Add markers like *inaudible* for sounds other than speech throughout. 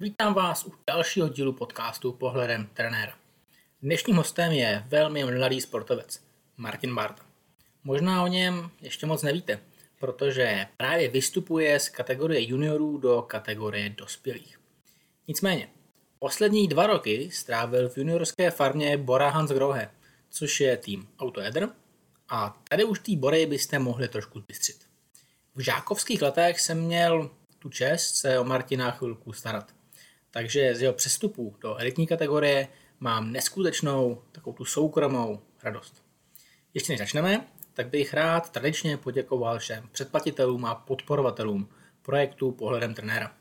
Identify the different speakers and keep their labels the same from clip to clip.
Speaker 1: Vítám vás u dalšího dílu podcastu Pohledem trenéra. Dnešním hostem je velmi mladý sportovec, Martin Barta. Možná o něm ještě moc nevíte, protože právě vystupuje z kategorie juniorů do kategorie dospělých. Nicméně, poslední dva roky strávil v juniorské farmě Bora Hans Grohe, což je tým Autoedr, a tady už té Bory byste mohli trošku zbystřit. V žákovských letech jsem měl tu čest se o Martina chvilku starat. Takže z jeho přestupu do elitní kategorie mám neskutečnou takovou tu soukromou radost. Ještě než začneme, tak bych rád tradičně poděkoval všem předplatitelům a podporovatelům projektu Pohledem trenéra.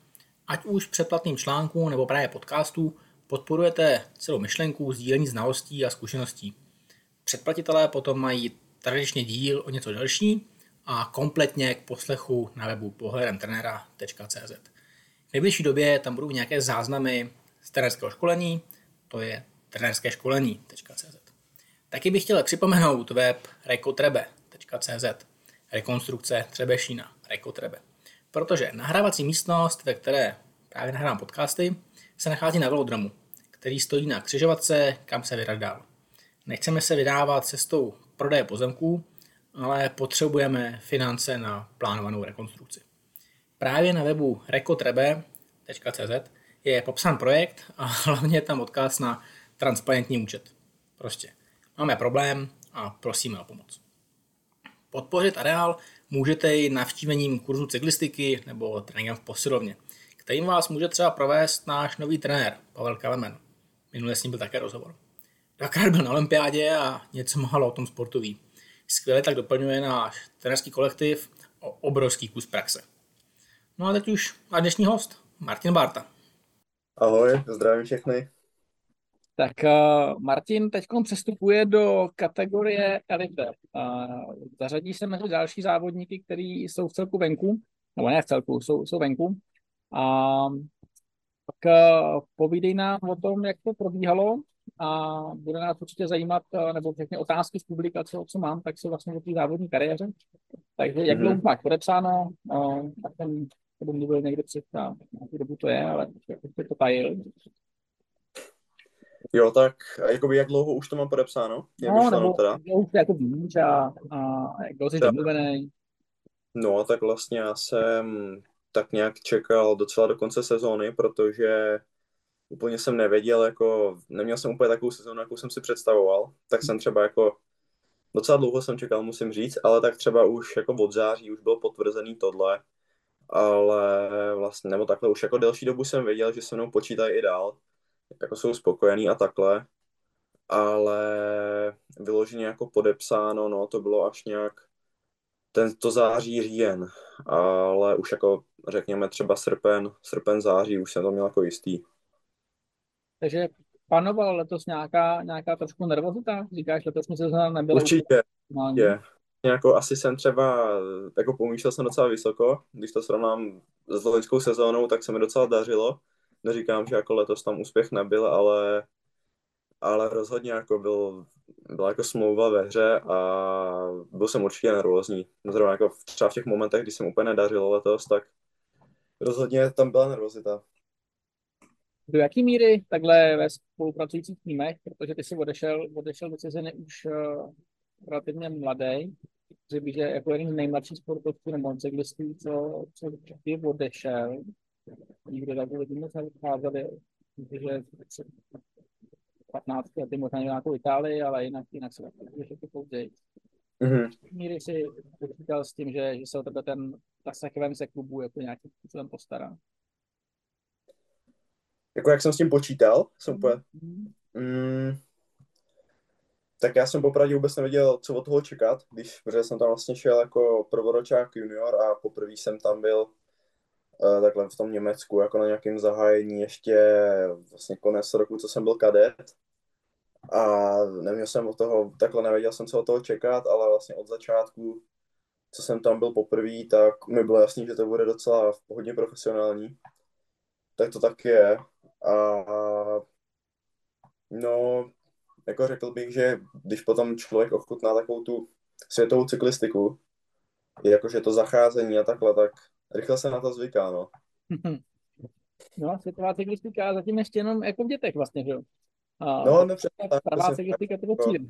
Speaker 1: Ať už předplatným článkům nebo právě podcastů podporujete celou myšlenku sdílení znalostí a zkušeností. Předplatitelé potom mají tradičně díl o něco delší a kompletně k poslechu na webu pohledemtrenera.cz. Nejbližší době tam budou nějaké záznamy z trenérského školení, to je trenérské školení.cz. Taky bych chtěl připomenout web rekotrebe.cz, rekonstrukce Třebešína, Rekotrebe. Protože nahrávací místnost, ve které právě nahrávám podcasty, se nachází na velodromu, který stojí na křižovatce, kam se vydat dál. Nechceme se vydávat cestou prodeje pozemků, ale potřebujeme finance na plánovanou rekonstrukci. Právě na webu rekotrebe.cz je popsán projekt a *laughs* hlavně je tam odkaz na transparentní účet. Prostě máme problém a prosíme o pomoc. Podpořit areál můžete i navštívením kurzu cyklistiky nebo tréninkem v posilovně, kterým vás může třeba provést náš nový trenér Pavel Kalemen. Minule s ním byl také rozhovor. Dvakrát byl na olympiádě a něco málo o tom sportu ví. Skvěle tak doplňuje náš trenerský kolektiv o obrovský kus praxe. No a teď už a dnešní host, Martin Barta.
Speaker 2: Ahoj, zdravím všechny.
Speaker 1: Tak uh, Martin teď přestupuje do kategorie elite. Uh, zařadí se mezi další závodníky, kteří jsou v celku venku, nebo ne v celku, jsou, jsou venku. A uh, tak uh, povídej nám o tom, jak to probíhalo a bude nás určitě zajímat, uh, nebo všechny otázky z publikace, co mám, tak jsou vlastně o té závodní kariéře. Takže jak mm-hmm. máš podepsáno, uh, tak ten by mluvil někde před nějakou dobu to je, ale je to tajil.
Speaker 2: Jo, tak jakoby jak dlouho už to mám podepsáno?
Speaker 1: Jak no, nebo teda? už jako víš a, a jak dlouho jsi domluvený?
Speaker 2: No, tak vlastně já jsem tak nějak čekal docela do konce sezóny, protože úplně jsem nevěděl, jako neměl jsem úplně takovou sezónu, jakou jsem si představoval, tak jsem třeba jako docela dlouho jsem čekal, musím říct, ale tak třeba už jako od září už bylo potvrzený tohle, ale vlastně, nebo takhle už jako delší dobu jsem věděl, že se mnou počítají i dál, jako jsou spokojení a takhle, ale vyloženě jako podepsáno, no to bylo až nějak tento září, říjen, ale už jako řekněme třeba srpen, srpen, září, už jsem to měl jako jistý.
Speaker 1: Takže panoval letos nějaká, nějaká trošku nervozita? Říkáš, letošní sezóna nebyla
Speaker 2: Určitě, je jako asi jsem třeba, jako pomýšlel jsem docela vysoko, když to srovnám s loňskou sezónou, tak se mi docela dařilo. Neříkám, že jako letos tam úspěch nebyl, ale, ale rozhodně jako byl, byla jako smlouva ve hře a byl jsem určitě nervózní. Zrovna jako třeba v těch momentech, kdy jsem úplně nedařilo letos, tak rozhodně tam byla nervozita.
Speaker 1: Do jaký míry takhle ve spolupracujících týmech, protože ty jsi odešel, odešel do ciziny už uh, relativně mladý, že jako jeden z nejmladších sportovců nebo cyklistů, co, co ty odešel, nikdo takhle lidi moc nevycházeli, že 15 lety možná nějakou Itálii, ale jinak, jinak se to později. Mm-hmm. Míry si počítal s tím, že, že se o tebe ten ta se klubu jako nějakým způsobem postará.
Speaker 2: Jako jak jsem s tím počítal? Jsem úplně... Mm-hmm. Mm, tak já jsem popravdě vůbec nevěděl, co od toho čekat, když, protože jsem tam vlastně šel jako prvoročák junior a poprvé jsem tam byl uh, takhle v tom Německu, jako na nějakém zahájení ještě vlastně konec roku, co jsem byl kadet. A neměl jsem od toho, takhle nevěděl jsem, co od toho čekat, ale vlastně od začátku, co jsem tam byl poprvé, tak mi bylo jasný, že to bude docela hodně profesionální. Tak to tak je. A no, jako řekl bych, že když potom člověk ochutná takovou tu světovou cyklistiku, jakože to zacházení a takhle, tak rychle se na to zvyká, no. *laughs*
Speaker 3: No, světová cyklistika zatím ještě jenom jako v dětech vlastně, že jo?
Speaker 2: A no, no přesně
Speaker 3: tak. Pravá cyklistika to přijde.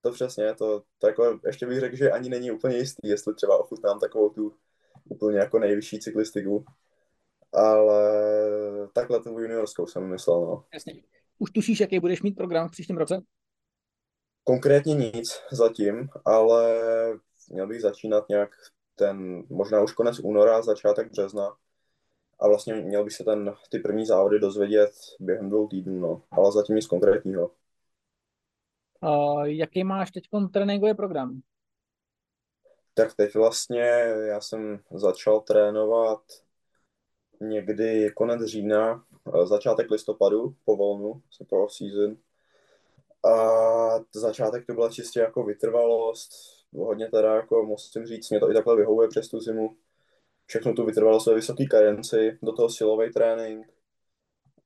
Speaker 2: To přesně, to, to jako, ještě bych řekl, že ani není úplně jistý, jestli třeba ochutnám takovou tu úplně jako nejvyšší cyklistiku. Ale takhle tu juniorskou jsem myslel, no.
Speaker 3: Jasně. Už tušíš, jaký budeš mít program v příštím roce?
Speaker 2: Konkrétně nic zatím, ale měl bych začínat nějak ten, možná už konec února, začátek března. A vlastně měl bych se ten, ty první závody dozvědět během dvou týdnů, no. Ale zatím nic konkrétního.
Speaker 3: Uh, jaký máš teď tréninkový program?
Speaker 2: Tak teď vlastně já jsem začal trénovat někdy konec října, začátek listopadu po volnu, po off-season. A začátek to byla čistě jako vytrvalost, hodně teda jako musím říct, mě to i takhle vyhovuje přes tu zimu. Všechno tu vytrvalost ve vysoký karenci, do toho silový trénink.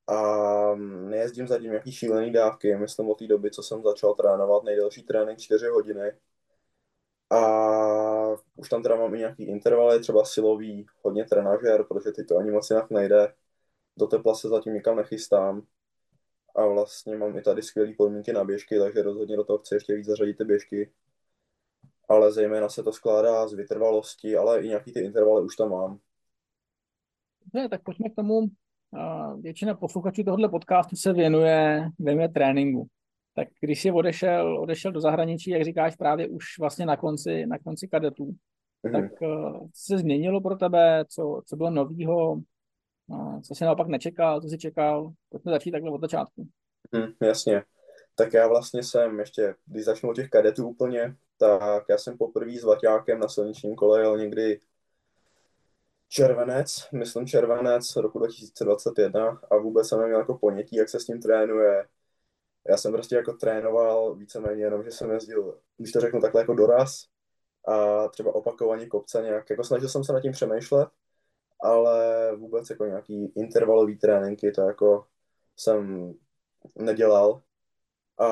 Speaker 2: A nejezdím zatím nějaký šílený dávky, myslím od té doby, co jsem začal trénovat, nejdelší trénink 4 hodiny. A už tam teda mám i nějaký intervaly, třeba silový, hodně trenažer, protože ty to ani moc jinak nejde. Do tepla se zatím nikam nechystám a vlastně mám i tady skvělé podmínky na běžky, takže rozhodně do toho chci ještě víc zařadit ty běžky. Ale zejména se to skládá z vytrvalosti, ale i nějaký ty intervaly už tam mám.
Speaker 3: Ne, tak pojďme k tomu. Většina posluchačů tohoto podcastu se věnuje, věnuje tréninku. Tak když jsi odešel, odešel do zahraničí, jak říkáš, právě už vlastně na konci, na konci kadetů, mm-hmm. tak uh, se změnilo pro tebe, co, co bylo novýho, co jsi naopak nečekal, co jsi čekal? Pojďme začít takhle od začátku.
Speaker 2: Hmm, jasně. Tak já vlastně jsem ještě, když začnu od těch kadetů úplně, tak já jsem poprvé s Vaťákem na silničním kole jel někdy červenec, myslím červenec roku 2021 a vůbec jsem neměl jako ponětí, jak se s ním trénuje. Já jsem prostě jako trénoval víceméně jenom, že jsem jezdil, když to řeknu takhle jako doraz a třeba opakovaně kopce nějak, jako snažil jsem se nad tím přemýšlet ale vůbec jako nějaký intervalový tréninky to jako jsem nedělal. A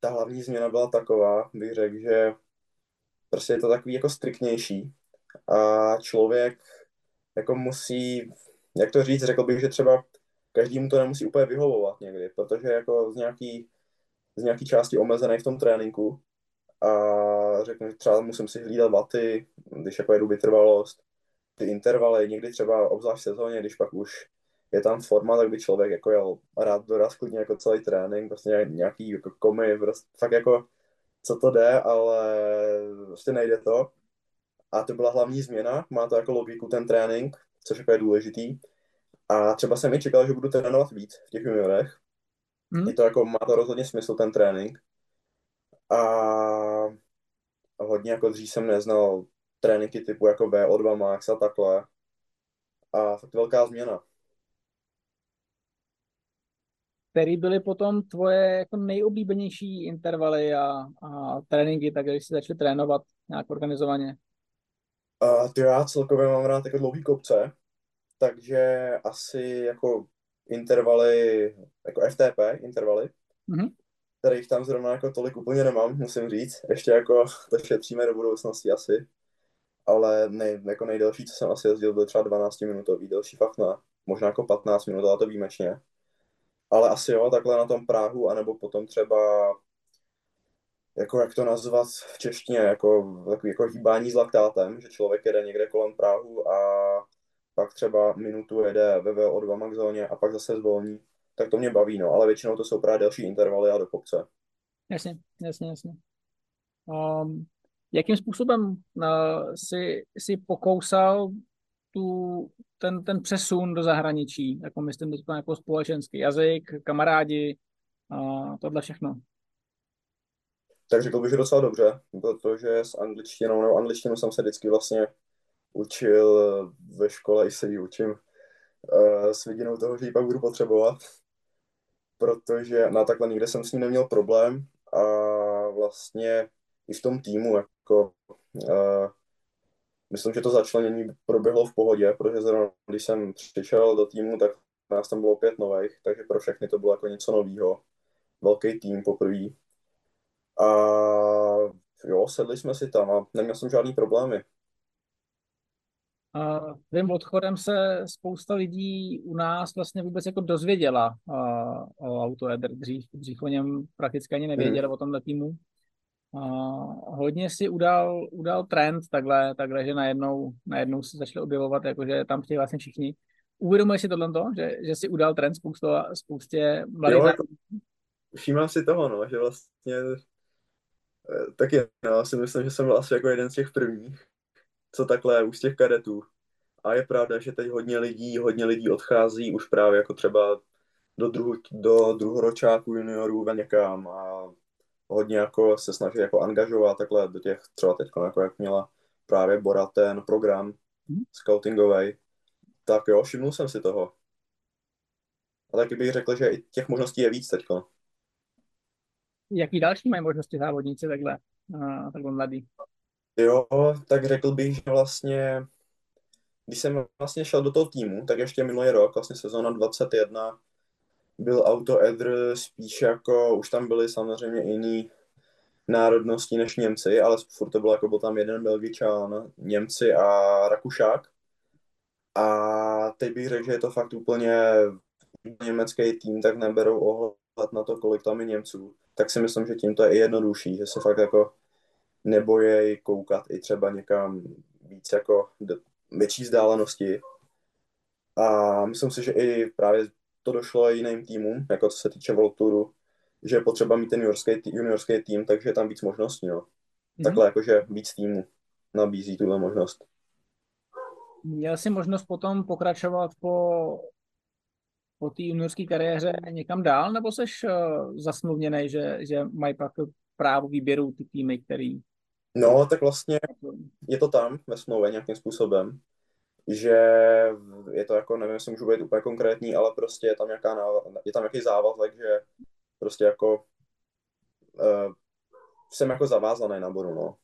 Speaker 2: ta hlavní změna byla taková, bych řekl, že prostě je to takový jako striktnější. A člověk jako musí, jak to říct, řekl bych, že třeba každému to nemusí úplně vyhovovat někdy, protože jako z nějaký, z nějaký části omezený v tom tréninku. A řeknu, že třeba musím si hlídat vaty, když jako jedu vytrvalost, ty intervaly, někdy třeba obzvlášť v sezóně, když pak už je tam forma, tak by člověk jako jel rád doraz klidně jako celý trénink, prostě nějaký jako komy, prostě fakt jako co to jde, ale prostě nejde to. A to byla hlavní změna, má to jako logiku ten trénink, což jako je důležitý. A třeba jsem i čekal, že budu trénovat víc v těch juniorech. Hmm. Je to jako, má to rozhodně smysl ten trénink. A hodně jako dřív jsem neznal tréninky typu jako VO2 Max a takhle. A fakt velká změna.
Speaker 3: Který byly potom tvoje jako nejoblíbenější intervaly a, a tréninky, tak když jsi začal trénovat nějak organizovaně?
Speaker 2: Uh, ty já celkově mám rád jako dlouhý kopce, takže asi jako intervaly, jako FTP intervaly, mm-hmm. kterých tam zrovna jako tolik úplně nemám, musím říct. Ještě jako to šetříme do budoucnosti asi ale nej, jako nejdelší, co jsem asi jezdil, byl třeba 12 minutový, delší fakt ne, možná jako 15 minut, ale to výjimečně. Ale asi jo, takhle na tom Prahu, anebo potom třeba jako jak to nazvat v češtině, jako takový jako hýbání s laktátem, že člověk jede někde kolem Prahu a pak třeba minutu jede ve VO2 max zóně a pak zase zvolní, tak to mě baví, no, ale většinou to jsou právě delší intervaly a do kopce.
Speaker 3: Jasně, jasně, jasně. Um, jakým způsobem uh, si, si pokousal tu, ten, ten přesun do zahraničí, jako myslím teď jako společenský jazyk, kamarádi, uh, tohle všechno?
Speaker 2: Tak řekl bych, že docela dobře, protože s angličtinou, nebo angličtinu jsem se vždycky vlastně učil ve škole, i se ji učím uh, s vidinou toho, že ji pak budu potřebovat, protože na takhle nikde jsem s ní neměl problém a vlastně i v tom týmu, jako, uh, myslím, že to začlenění proběhlo v pohodě, protože zrovna když jsem přišel do týmu, tak nás tam bylo pět nových, takže pro všechny to bylo jako něco nového. Velký tým poprvé. A jo, sedli jsme si tam a neměl jsem žádný problémy.
Speaker 3: Uh, tím odchodem se spousta lidí u nás vlastně vůbec jako dozvěděla uh, o Autoeder. Dřív, dřív o něm prakticky ani nevěděli hmm. o tomhle týmu. Uh, hodně si udal, udal trend takhle, takhle, že najednou, najednou se začali objevovat, jakože tam chtějí vlastně všichni. Uvědomuješ si tohle, že, že si udal trend spoustu, spoustě mladých jo, jako,
Speaker 2: Všímám si toho, no, že vlastně eh, taky, no, si myslím, že jsem byl asi jako jeden z těch prvních, co takhle už z těch kadetů. A je pravda, že teď hodně lidí, hodně lidí odchází už právě jako třeba do, druhu, do druhoročáků juniorů někam a hodně jako se snaží jako angažovat takhle do těch třeba teď, jako jak měla právě Bora ten program mm. scoutingový, tak jo, všimnul jsem si toho. A taky bych řekl, že i těch možností je víc teď.
Speaker 3: Jaký další mají možnosti závodníci takhle, takhle mladý?
Speaker 2: Jo, tak řekl bych, že vlastně, když jsem vlastně šel do toho týmu, tak ještě minulý rok, vlastně sezóna 21, byl Auto Edr spíš jako, už tam byly samozřejmě jiný národnosti než Němci, ale furt to bylo jako byl tam jeden Belgičan, Němci a Rakušák. A teď bych řekl, že je to fakt úplně německý tým, tak neberou ohled na to, kolik tam je Němců. Tak si myslím, že tím to je i jednodušší, že se fakt jako nebojej koukat i třeba někam víc jako větší vzdálenosti. A myslím si, že i právě to došlo i jiným týmům, jako co se týče World Touru, že je potřeba mít ten juniorský, juniorský tým, takže je tam víc možností. No. Mm-hmm. Takhle jakože víc týmů nabízí tuhle možnost.
Speaker 3: Měl jsi možnost potom pokračovat po, po té juniorské kariéře někam dál, nebo jsi uh, zasmluvněný, že, že mají pak právo výběru ty týmy, který...
Speaker 2: No, tak vlastně je to tam ve smlouvě nějakým způsobem, že je to jako, nevím, jestli můžu být úplně konkrétní, ale prostě je tam, nějaká, je tam nějaký závazek, že prostě jako uh, jsem jako zavázaný na bodu, no.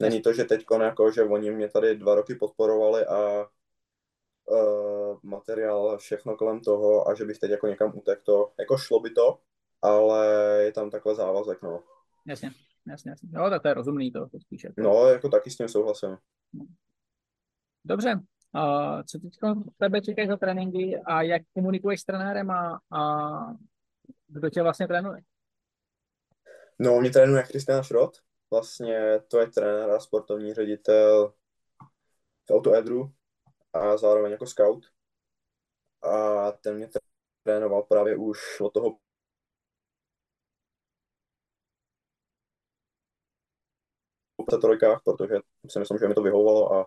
Speaker 2: Není to, že teď jako, že oni mě tady dva roky podporovali a uh, materiál, všechno kolem toho a že bych teď jako někam utekl, to, jako šlo by to, ale je tam takhle závazek, no.
Speaker 3: Jasně, jasně, jasně. Jo, tak to je rozumný to, to spíše.
Speaker 2: No, jako taky s tím souhlasím.
Speaker 3: Dobře, uh, co teď tebe čekají za tréninky a jak komunikuješ s trenérem a, a kdo tě vlastně trénuje?
Speaker 2: No, mě trénuje Christian Schrott, vlastně to je trenér a sportovní ředitel v Autoedru a zároveň jako scout. A ten mě trénoval právě už od toho trojkách, protože si myslím, že mi to vyhovovalo a,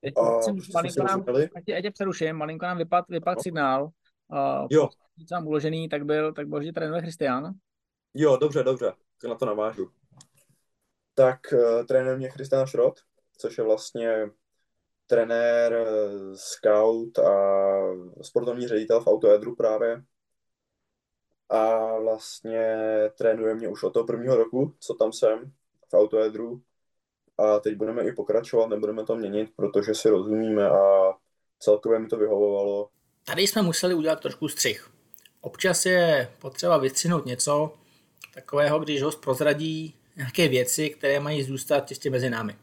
Speaker 3: Teď a malinko nám, ať tě přeruším, malinko nám vypad, vypad no. signál. Uh,
Speaker 2: jo.
Speaker 3: Tam uložený, tak byl, tak byl, že trénuje Christian.
Speaker 2: Jo, dobře, dobře, tak na to navážu tak uh, trénuje mě Christian Schrott, což je vlastně trenér, eh, scout a sportovní ředitel v Autoedru právě. A vlastně trénuje mě už od toho prvního roku, co tam jsem v Autoedru. A teď budeme i pokračovat, nebudeme to měnit, protože si rozumíme a celkově mi to vyhovovalo.
Speaker 3: Tady jsme museli udělat trošku střih. Občas je potřeba vystřihnout něco takového, když host prozradí nějaké věci, které mají zůstat čistě mezi námi.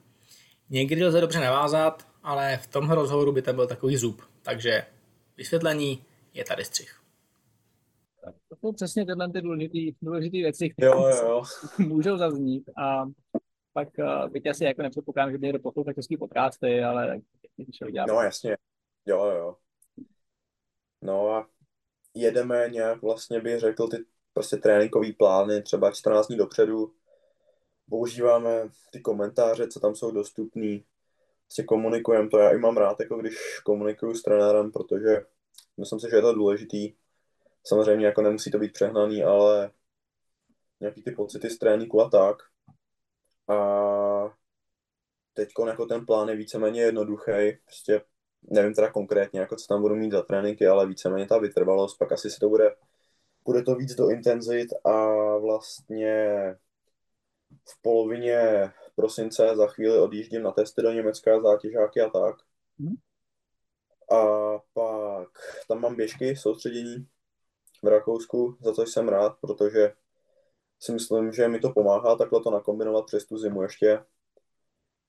Speaker 3: Někdy lze dobře navázat, ale v tomhle rozhovoru by tam byl takový zub. Takže vysvětlení je tady střih. Tak to jsou přesně tyhle ty důležité důležitý věci, které
Speaker 2: jo, jo. *laughs*
Speaker 3: můžou zaznít. A pak uh, byť asi jako nepředpokládám, že by někdo poslouchal český podcasty, ale
Speaker 2: No jasně, jo, jo. No a jedeme nějak, vlastně bych řekl, ty prostě tréninkový plány třeba 14 dní dopředu, používáme ty komentáře, co tam jsou dostupný, si komunikujeme to. Já i mám rád, jako když komunikuju s trenérem, protože myslím si, že je to důležitý. Samozřejmě jako nemusí to být přehnaný, ale nějaký ty pocity z tréninku a tak. A teď jako ten plán je víceméně jednoduchý. Prostě nevím teda konkrétně, jako co tam budu mít za tréninky, ale víceméně ta vytrvalost, pak asi se to bude, bude to víc do intenzit a vlastně v polovině prosince za chvíli odjíždím na testy do Německa, zátěžáky a tak. Hmm. A pak tam mám běžky, soustředění v Rakousku, za to jsem rád, protože si myslím, že mi to pomáhá takhle to nakombinovat přes tu zimu ještě.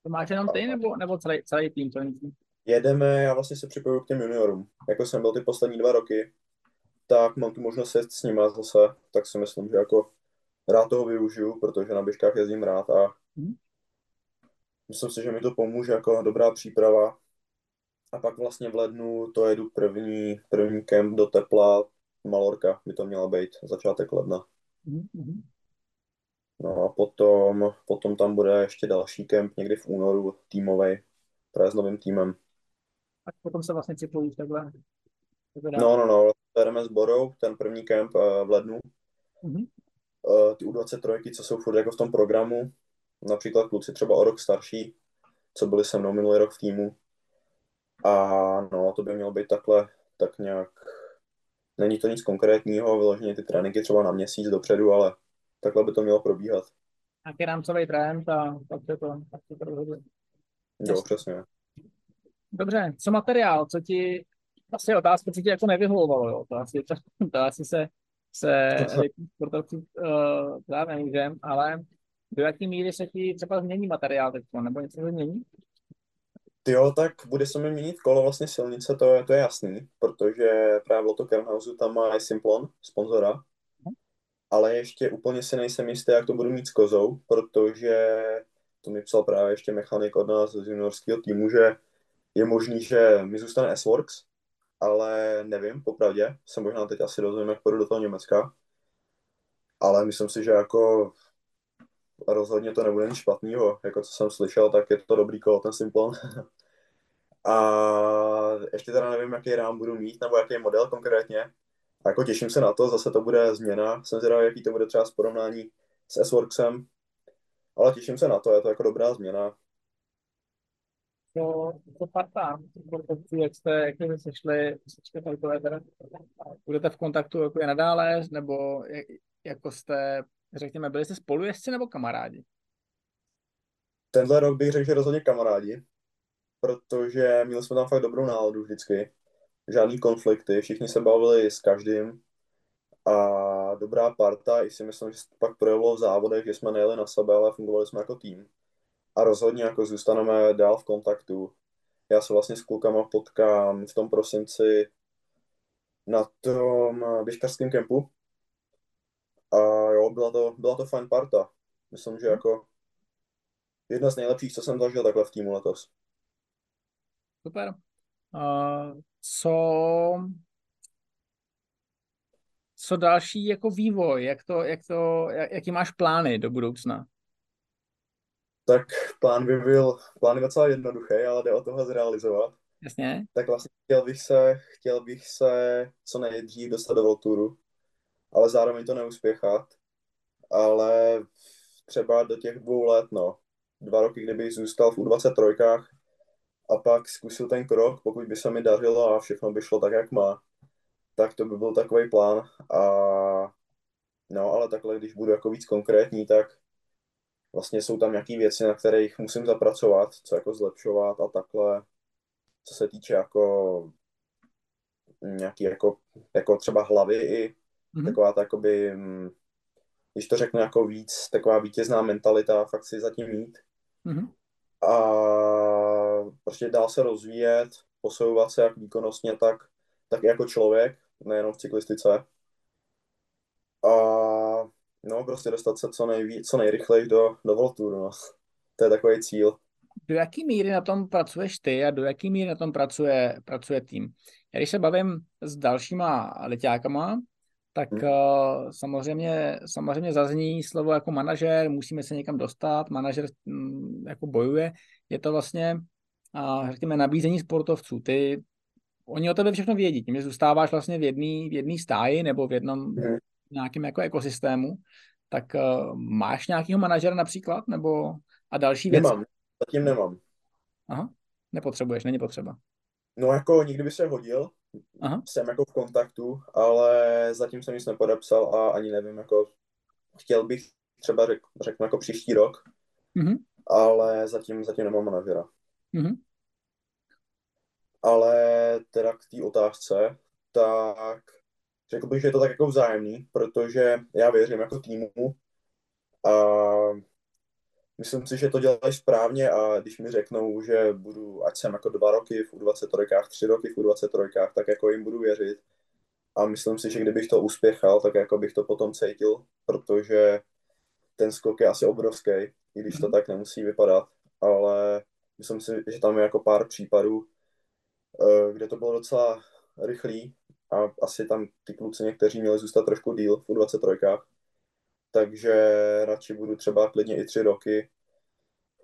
Speaker 3: To máš jenom ty nebo, nebo celý, celý tým? Celý tým?
Speaker 2: jedeme, já vlastně se připojuju k těm juniorům. Jako jsem byl ty poslední dva roky, tak mám tu možnost jet s nimi zase, tak si myslím, že jako rád toho využiju, protože na běžkách jezdím rád a mm. myslím si, že mi to pomůže jako dobrá příprava. A pak vlastně v lednu to jedu první, první kemp do tepla, Malorka by to měla být, začátek ledna. Mm. No a potom, potom tam bude ještě další kemp někdy v únoru týmový, právě s novým týmem.
Speaker 3: A potom se vlastně připojíš takhle?
Speaker 2: No, no, no, jdeme s Borou, ten první kemp uh, v lednu. Mm-hmm. Ty U23, co jsou furt jako v tom programu, například kluci třeba o rok starší, co byli se mnou minulý rok v týmu. A no, to by mělo být takhle, tak nějak, není to nic konkrétního, vyloženě ty tréninky třeba na měsíc dopředu, ale takhle by to mělo probíhat.
Speaker 3: Nějaký rámcový trend a pak se to, pak se to rozhoduje.
Speaker 2: Jo, přesně.
Speaker 3: Dobře, co materiál, co ti, asi otázka, co ti jako nevyhovovalo, jo, to asi, to, to asi se, se sportovci uh, právě nemůžem, ale do jaký míry se ti třeba změní materiál teď, nebo něco se změní?
Speaker 2: Jo, tak bude se mi měnit kolo vlastně silnice, to je, to je jasný, protože právě v Lotto Kernhausu tam má Simplon, sponzora, ale ještě úplně si nejsem jistý, jak to budu mít s kozou, protože to mi psal právě ještě mechanik od nás z juniorského týmu, že je možný, že mi zůstane S-Works, ale nevím, popravdě, se možná teď asi dozvím, jak půjdu do toho Německa, ale myslím si, že jako rozhodně to nebude nic špatného, jako co jsem slyšel, tak je to dobrý kolo, ten Simplon. *laughs* a ještě teda nevím, jaký rám budu mít, nebo jaký model konkrétně, a jako těším se na to, zase to bude změna. Jsem zvědavý, jaký to bude třeba s porovnání s S-Worksem. Ale těším se na to, je to jako dobrá změna.
Speaker 3: To, to parta, jak jste, jak jste sešli, sešli budete v kontaktu jako je nadále, nebo jako jste, řekněme, byli jste spolujezdci nebo kamarádi?
Speaker 2: Tenhle rok bych řekl, že rozhodně kamarádi, protože měli jsme tam fakt dobrou náladu vždycky žádný konflikty, všichni se bavili s každým a dobrá parta, i si myslím, že se pak projevilo v závodech, že jsme nejeli na sebe, ale fungovali jsme jako tým. A rozhodně jako zůstaneme dál v kontaktu. Já se vlastně s klukama potkám v tom prosinci na tom běžkařském kempu. A jo, byla to, byla to fajn parta. Myslím, že jako jedna z nejlepších, co jsem zažil takhle v týmu letos.
Speaker 3: Super. Uh, co, co další jako vývoj, jak to, jak to, jak, jaký máš plány do budoucna?
Speaker 2: Tak plán by byl, plán je docela jednoduchý, ale jde o toho zrealizovat.
Speaker 3: Jasně.
Speaker 2: Tak vlastně chtěl bych se, chtěl bych se co nejdřív dostat do Volturu, ale zároveň to neuspěchat. Ale třeba do těch dvou let, no. Dva roky, kdybych zůstal v U23, a pak zkusil ten krok, pokud by se mi dařilo a všechno by šlo tak, jak má, tak to by byl takový plán. A no, ale takhle, když budu jako víc konkrétní, tak vlastně jsou tam nějaké věci, na kterých musím zapracovat, co jako zlepšovat a takhle, co se týče jako nějaký jako, jako třeba hlavy i mm-hmm. taková ta jakoby, mm, když to řeknu jako víc, taková vítězná mentalita, fakt si zatím mít. Mm-hmm. A prostě dá se rozvíjet, posouvat se jak výkonnostně, tak, tak jako člověk, nejenom v cyklistice. A no, prostě dostat se co, nejví, co nejrychleji do, do Volturu, no. *laughs* To je takový cíl.
Speaker 3: Do jaký míry na tom pracuješ ty a do jaký míry na tom pracuje, pracuje tým? Já když se bavím s dalšíma letákama, tak hmm. uh, samozřejmě, samozřejmě zazní slovo jako manažer, musíme se někam dostat, manažer um, jako bojuje. Je to vlastně a řekněme nabízení sportovců. Ty, oni o tebe všechno vědí, tím, že zůstáváš vlastně v jedné v jedný stáji nebo v jednom mm. nějakém jako ekosystému, tak uh, máš nějakého manažera například, nebo a další věci?
Speaker 2: Nemám, zatím nemám.
Speaker 3: Aha, nepotřebuješ, není potřeba.
Speaker 2: No jako nikdy by se hodil, Aha. jsem jako v kontaktu, ale zatím jsem nic nepodepsal a ani nevím, jako chtěl bych třeba řek, řeknu jako příští rok, mm-hmm. ale zatím, zatím nemám manažera. Mm-hmm. Ale teda k té otázce, tak řekl bych, že je to tak jako vzájemný, protože já věřím jako týmu a myslím si, že to dělají správně a když mi řeknou, že budu, ať jsem jako dva roky v U23, tři roky v U23, tak jako jim budu věřit. A myslím si, že kdybych to uspěchal, tak jako bych to potom cítil, protože ten skok je asi obrovský, i když to mhm. tak nemusí vypadat, ale myslím si, že tam je jako pár případů, eh, kde to bylo docela rychlý a asi tam ty kluci někteří měli zůstat trošku díl v U23, takže radši budu třeba klidně i tři roky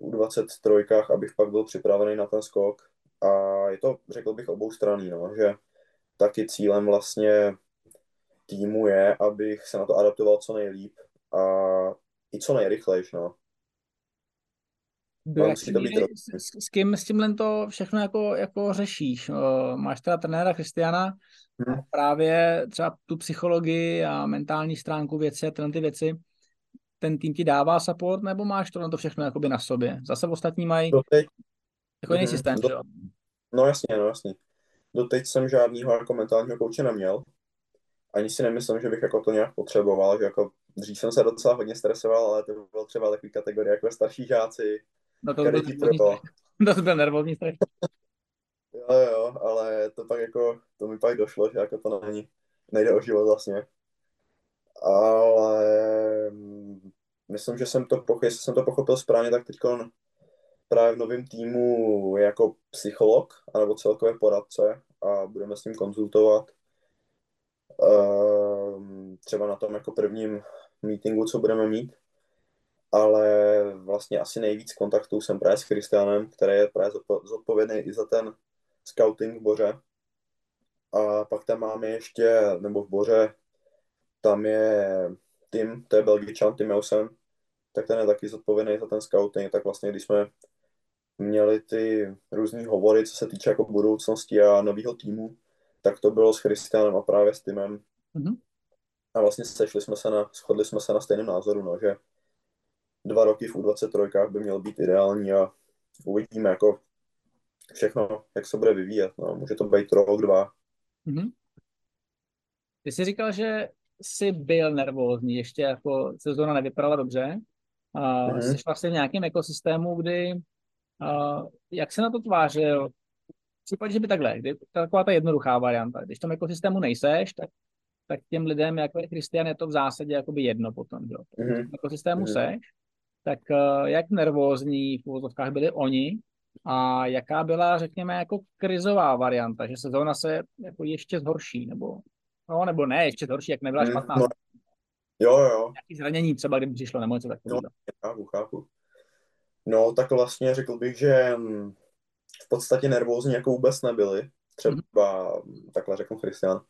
Speaker 2: v U23, abych pak byl připravený na ten skok. A je to, řekl bych, obou straný, no, že taky cílem vlastně týmu je, abych se na to adaptoval co nejlíp a i co nejrychlejš, no.
Speaker 3: Do jaký míry, s, s, kým s tímhle to všechno jako, jako řešíš? Máš teda trenéra Kristiana, hmm. právě třeba tu psychologii a mentální stránku věci a tyhle ty věci, ten tým ti dává support, nebo máš to na to všechno jakoby na sobě? Zase ostatní mají Doteď... jako jiný hmm. systém, Do...
Speaker 2: No jasně, no jasně. Doteď jsem žádnýho jako mentálního kouče neměl. Ani si nemyslím, že bych jako to nějak potřeboval, že jako dřív jsem se docela hodně stresoval, ale to bylo třeba takový kategorie jako starší žáci,
Speaker 3: No to byl nervózní *laughs* To byl nervózní strach.
Speaker 2: jo, jo, ale to pak jako, to mi pak došlo, že jako to není, nejde o život vlastně. Ale mm, myslím, že jsem to, pochopil, jestli jsem to pochopil správně, tak teď právě v novém týmu jako psycholog, anebo celkově poradce a budeme s ním konzultovat. Um, třeba na tom jako prvním meetingu, co budeme mít ale vlastně asi nejvíc kontaktů jsem právě s Christianem, který je právě zodpovědný i za ten scouting v Boře. A pak tam máme ještě, nebo v Boře, tam je Tim, to je Belgičan, Tim Eusen, tak ten je taky zodpovědný za ten scouting, tak vlastně když jsme měli ty různé hovory, co se týče jako budoucnosti a nového týmu, tak to bylo s Christianem a právě s Timem. Mm-hmm. A vlastně sešli jsme se na, shodli jsme se na stejném názoru, no, že dva roky v U23 by měl být ideální a uvidíme jako všechno, jak se bude vyvíjet. No. Může to být rok, dva. Mm-hmm.
Speaker 3: Ty jsi říkal, že jsi byl nervózní, ještě jako sezóna nevypadala dobře. A mm-hmm. Jsi vlastně v nějakém ekosystému, kdy a, jak se na to tvářil? V případě, že by takhle, kdy, taková ta jednoduchá varianta. Když v tom ekosystému nejseš, tak, tak těm lidem, jako je Christian, je to v zásadě jakoby jedno potom. Jo. Mm-hmm. V ekosystému mm-hmm. seš, tak eh, jak nervózní v úvozovkách byli oni a jaká byla, řekněme, jako krizová varianta, že sezóna se jako ještě zhorší, nebo, no, nebo ne, ještě zhorší, jak nebyla hmm, špatná. No,
Speaker 2: jo, jo.
Speaker 3: Nějaký zranění třeba, kdyby přišlo, nebo něco takového.
Speaker 2: No, chápu, chápu. No, tak vlastně řekl bych, že mm, v podstatě nervózní jako vůbec nebyli. Třeba mm-hmm. takhle řekl Christian.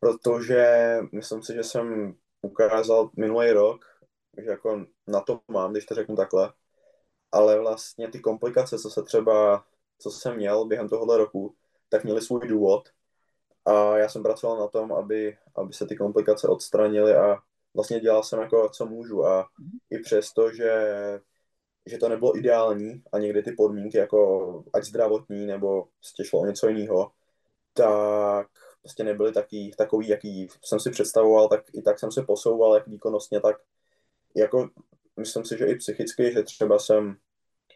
Speaker 2: Protože myslím si, že jsem ukázal minulý rok, že jako na to mám, když to řeknu takhle. Ale vlastně ty komplikace, co se třeba, co jsem měl během tohohle roku, tak měly svůj důvod. A já jsem pracoval na tom, aby, aby se ty komplikace odstranily a vlastně dělal jsem jako, co můžu. A i přesto, že, že to nebylo ideální a někdy ty podmínky, jako ať zdravotní nebo prostě šlo o něco jiného, tak prostě nebyly taky, takový, jaký jsem si představoval, tak i tak jsem se posouval jak výkonnostně, tak jako myslím si, že i psychicky, že třeba jsem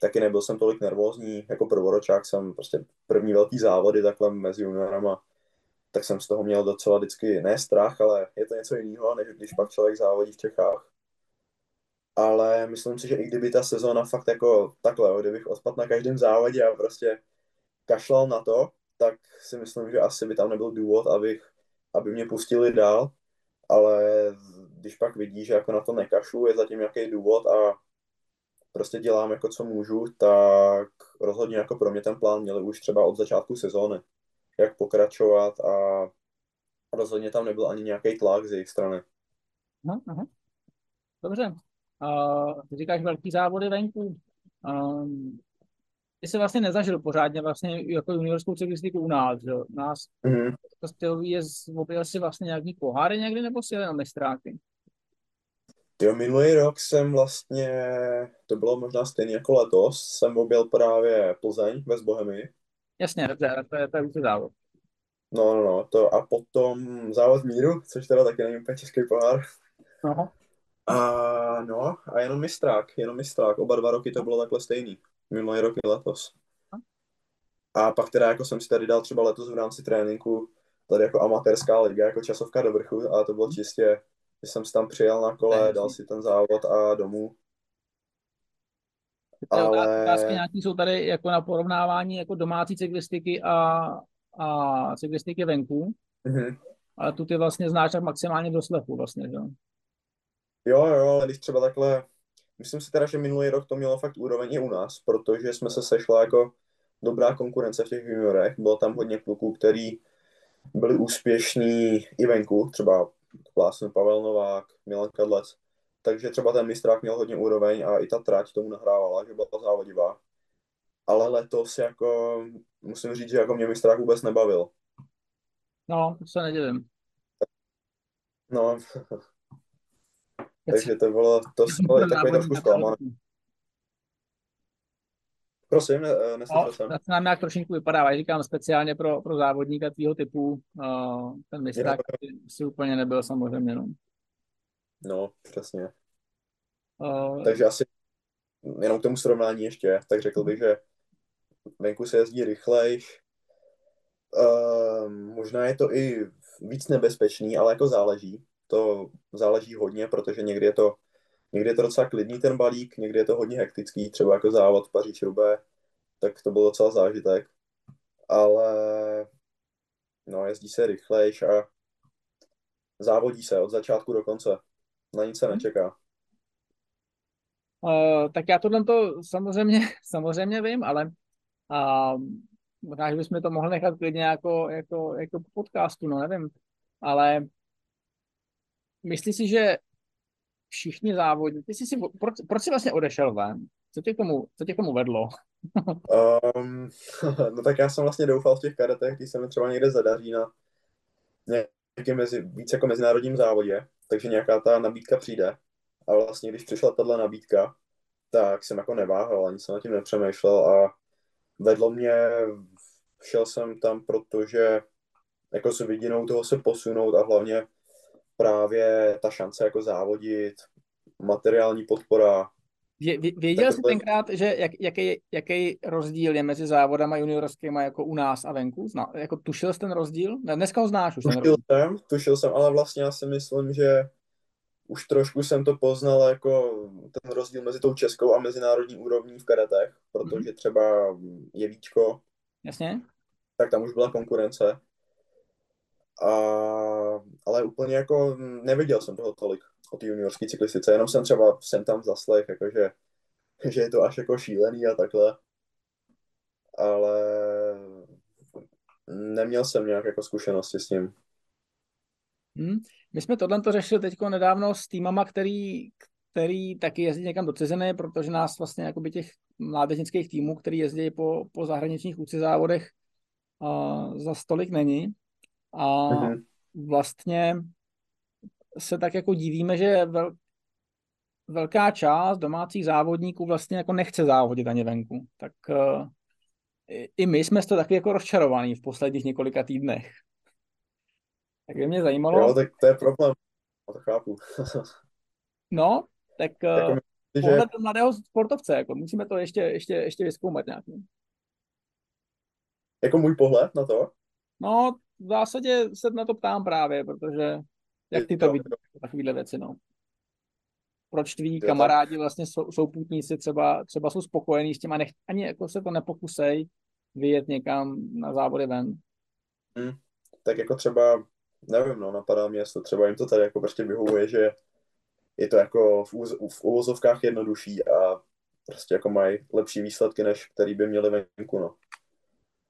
Speaker 2: taky nebyl jsem tolik nervózní, jako prvoročák jsem prostě první velký závody takhle mezi juniorama, tak jsem z toho měl docela vždycky, ne strach, ale je to něco jiného, než když pak člověk závodí v Čechách. Ale myslím si, že i kdyby ta sezóna fakt jako takhle, kdybych odpadl na každém závodě a prostě kašlal na to, tak si myslím, že asi by tam nebyl důvod, abych, aby mě pustili dál, ale když pak vidí, že jako na to nekašlu, je zatím nějaký důvod a prostě dělám jako co můžu, tak rozhodně jako pro mě ten plán měli už třeba od začátku sezóny, jak pokračovat a rozhodně tam nebyl ani nějaký tlak z jejich strany.
Speaker 3: Aha, aha. Dobře. Uh, ty říkáš velký závody venku. Um, ty jsi vlastně nezažil pořádně vlastně jako juniorskou cyklistiku u nás, že? U nás mm-hmm. to je, objel si vlastně nějaký poháry někdy, nebo si jenom mistráky?
Speaker 2: Jo, minulý rok jsem vlastně, to bylo možná stejně jako letos, jsem objel právě Plzeň ve Bohemii.
Speaker 3: Jasně, dobře, to je, to je už závod.
Speaker 2: No, no, no, to a potom závod míru, což teda taky není úplně český pohár. Aha. A no, a jenom mistrák, jenom mistrák. Oba dva roky to bylo takhle stejný. Minulý rok i letos. A pak teda jako jsem si tady dal třeba letos v rámci tréninku tady jako amatérská liga, jako časovka do vrchu, ale to bylo čistě, jsem si tam přijel na kole, dal si ten závod a domů.
Speaker 3: Ale... Otázky nějaký jsou tady jako na porovnávání jako domácí cyklistiky a, a cyklistiky venku. Mm-hmm. Ale tu ty vlastně znáš tak maximálně do slepu vlastně, že?
Speaker 2: Jo, jo, ale když třeba takhle, myslím si teda, že minulý rok to mělo fakt úroveň i u nás, protože jsme se sešla jako dobrá konkurence v těch juniorech. Bylo tam hodně kluků, který byli úspěšní i venku, třeba vlastně Pavel Novák, Milan Kadlec. Takže třeba ten mistrák měl hodně úroveň a i ta trať tomu nahrávala, že byla závodivá. Ale letos jako, musím říct, že jako mě mistrák vůbec nebavil.
Speaker 3: No, to se nedivím.
Speaker 2: No, *laughs* takže to bylo, to bylo takový trošku zklamané. Prosím, ne, no, jsem.
Speaker 3: To nám nějak trošinku vypadá, já říkám speciálně pro, pro závodníka tvýho typu, uh, ten mistrák si úplně nebyl samozřejmě. No,
Speaker 2: no přesně. Uh, Takže asi jenom k tomu srovnání ještě, tak řekl bych, že venku se jezdí rychlejš, uh, možná je to i víc nebezpečný, ale jako záleží. To záleží hodně, protože někdy je to Někdy je to docela klidný ten balík, někdy je to hodně hektický, třeba jako závod paříž rubé tak to byl docela zážitek. Ale no, jezdí se rychlejš a závodí se od začátku do konce. Na nic se mhm. nečeká.
Speaker 3: Uh, tak já tohle to samozřejmě, *laughs* samozřejmě vím, ale uh, možná, že bychom to mohli nechat klidně jako, jako, jako podcastu, no nevím. Ale myslíš si, že všichni závodníci, jsi si, proč, proč jsi vlastně odešel ven? Co tě k tomu, co tě k tomu vedlo?
Speaker 2: um, *laughs* no tak já jsem vlastně doufal v těch karetech, když se mi třeba někde zadaří na nějakém mezi, víc jako mezinárodním závodě, takže nějaká ta nabídka přijde. A vlastně, když přišla tahle nabídka, tak jsem jako neváhal, ani jsem na tím nepřemýšlel a vedlo mě, šel jsem tam, protože jako s vidinou toho se posunout a hlavně právě ta šance jako závodit, materiální podpora.
Speaker 3: Věděl jsi tenkrát, že jak, jaký, jaký rozdíl je mezi závodama juniorskými jako u nás a venku? Zna, jako tušil jsi ten rozdíl? Ne, dneska ho znáš už.
Speaker 2: Tušil jsem, tušil jsem, ale vlastně já si myslím, že už trošku jsem to poznal jako ten rozdíl mezi tou českou a mezinárodní úrovní v karetech, protože mm-hmm. třeba Jevíčko,
Speaker 3: Jasně.
Speaker 2: tak tam už byla konkurence. A, ale úplně jako neviděl jsem toho tolik o té juniorské cyklistice, jenom jsem třeba jsem tam zaslech, jakože, že je to až jako šílený a takhle. Ale neměl jsem nějak jako zkušenosti s tím.
Speaker 3: Hmm. My jsme tohle to řešili teď nedávno s týmama, který, který taky jezdí někam do ciziny, protože nás vlastně jakoby těch mládežnických týmů, který jezdí po, po zahraničních úci závodech, uh, za stolik není. A mm-hmm. vlastně se tak jako divíme, že vel, velká část domácích závodníků vlastně jako nechce závodit ani venku. Tak uh, i my jsme toho taky jako rozčarovaní v posledních několika týdnech. Tak by mě zajímalo...
Speaker 2: Jo, tak to je problém. To chápu. *laughs*
Speaker 3: no, tak uh, jako pohled že... mladého sportovce, jako musíme to ještě, ještě, ještě vyzkoumat nějak.
Speaker 2: Jako můj pohled na to?
Speaker 3: No, v zásadě se na to ptám právě, protože jak ty to vidíš, takovéhle věci, no? Proč tví kamarádi vlastně jsou, souputníci třeba, třeba jsou spokojení s tím a nech, ani jako se to nepokusej vyjet někam na závody ven?
Speaker 2: Hmm. Tak jako třeba, nevím, no, napadá mě, jestli třeba jim to tady jako prostě vyhovuje, že je to jako v, úz, v uvozovkách jednodušší a prostě jako mají lepší výsledky, než který by měli venku, no.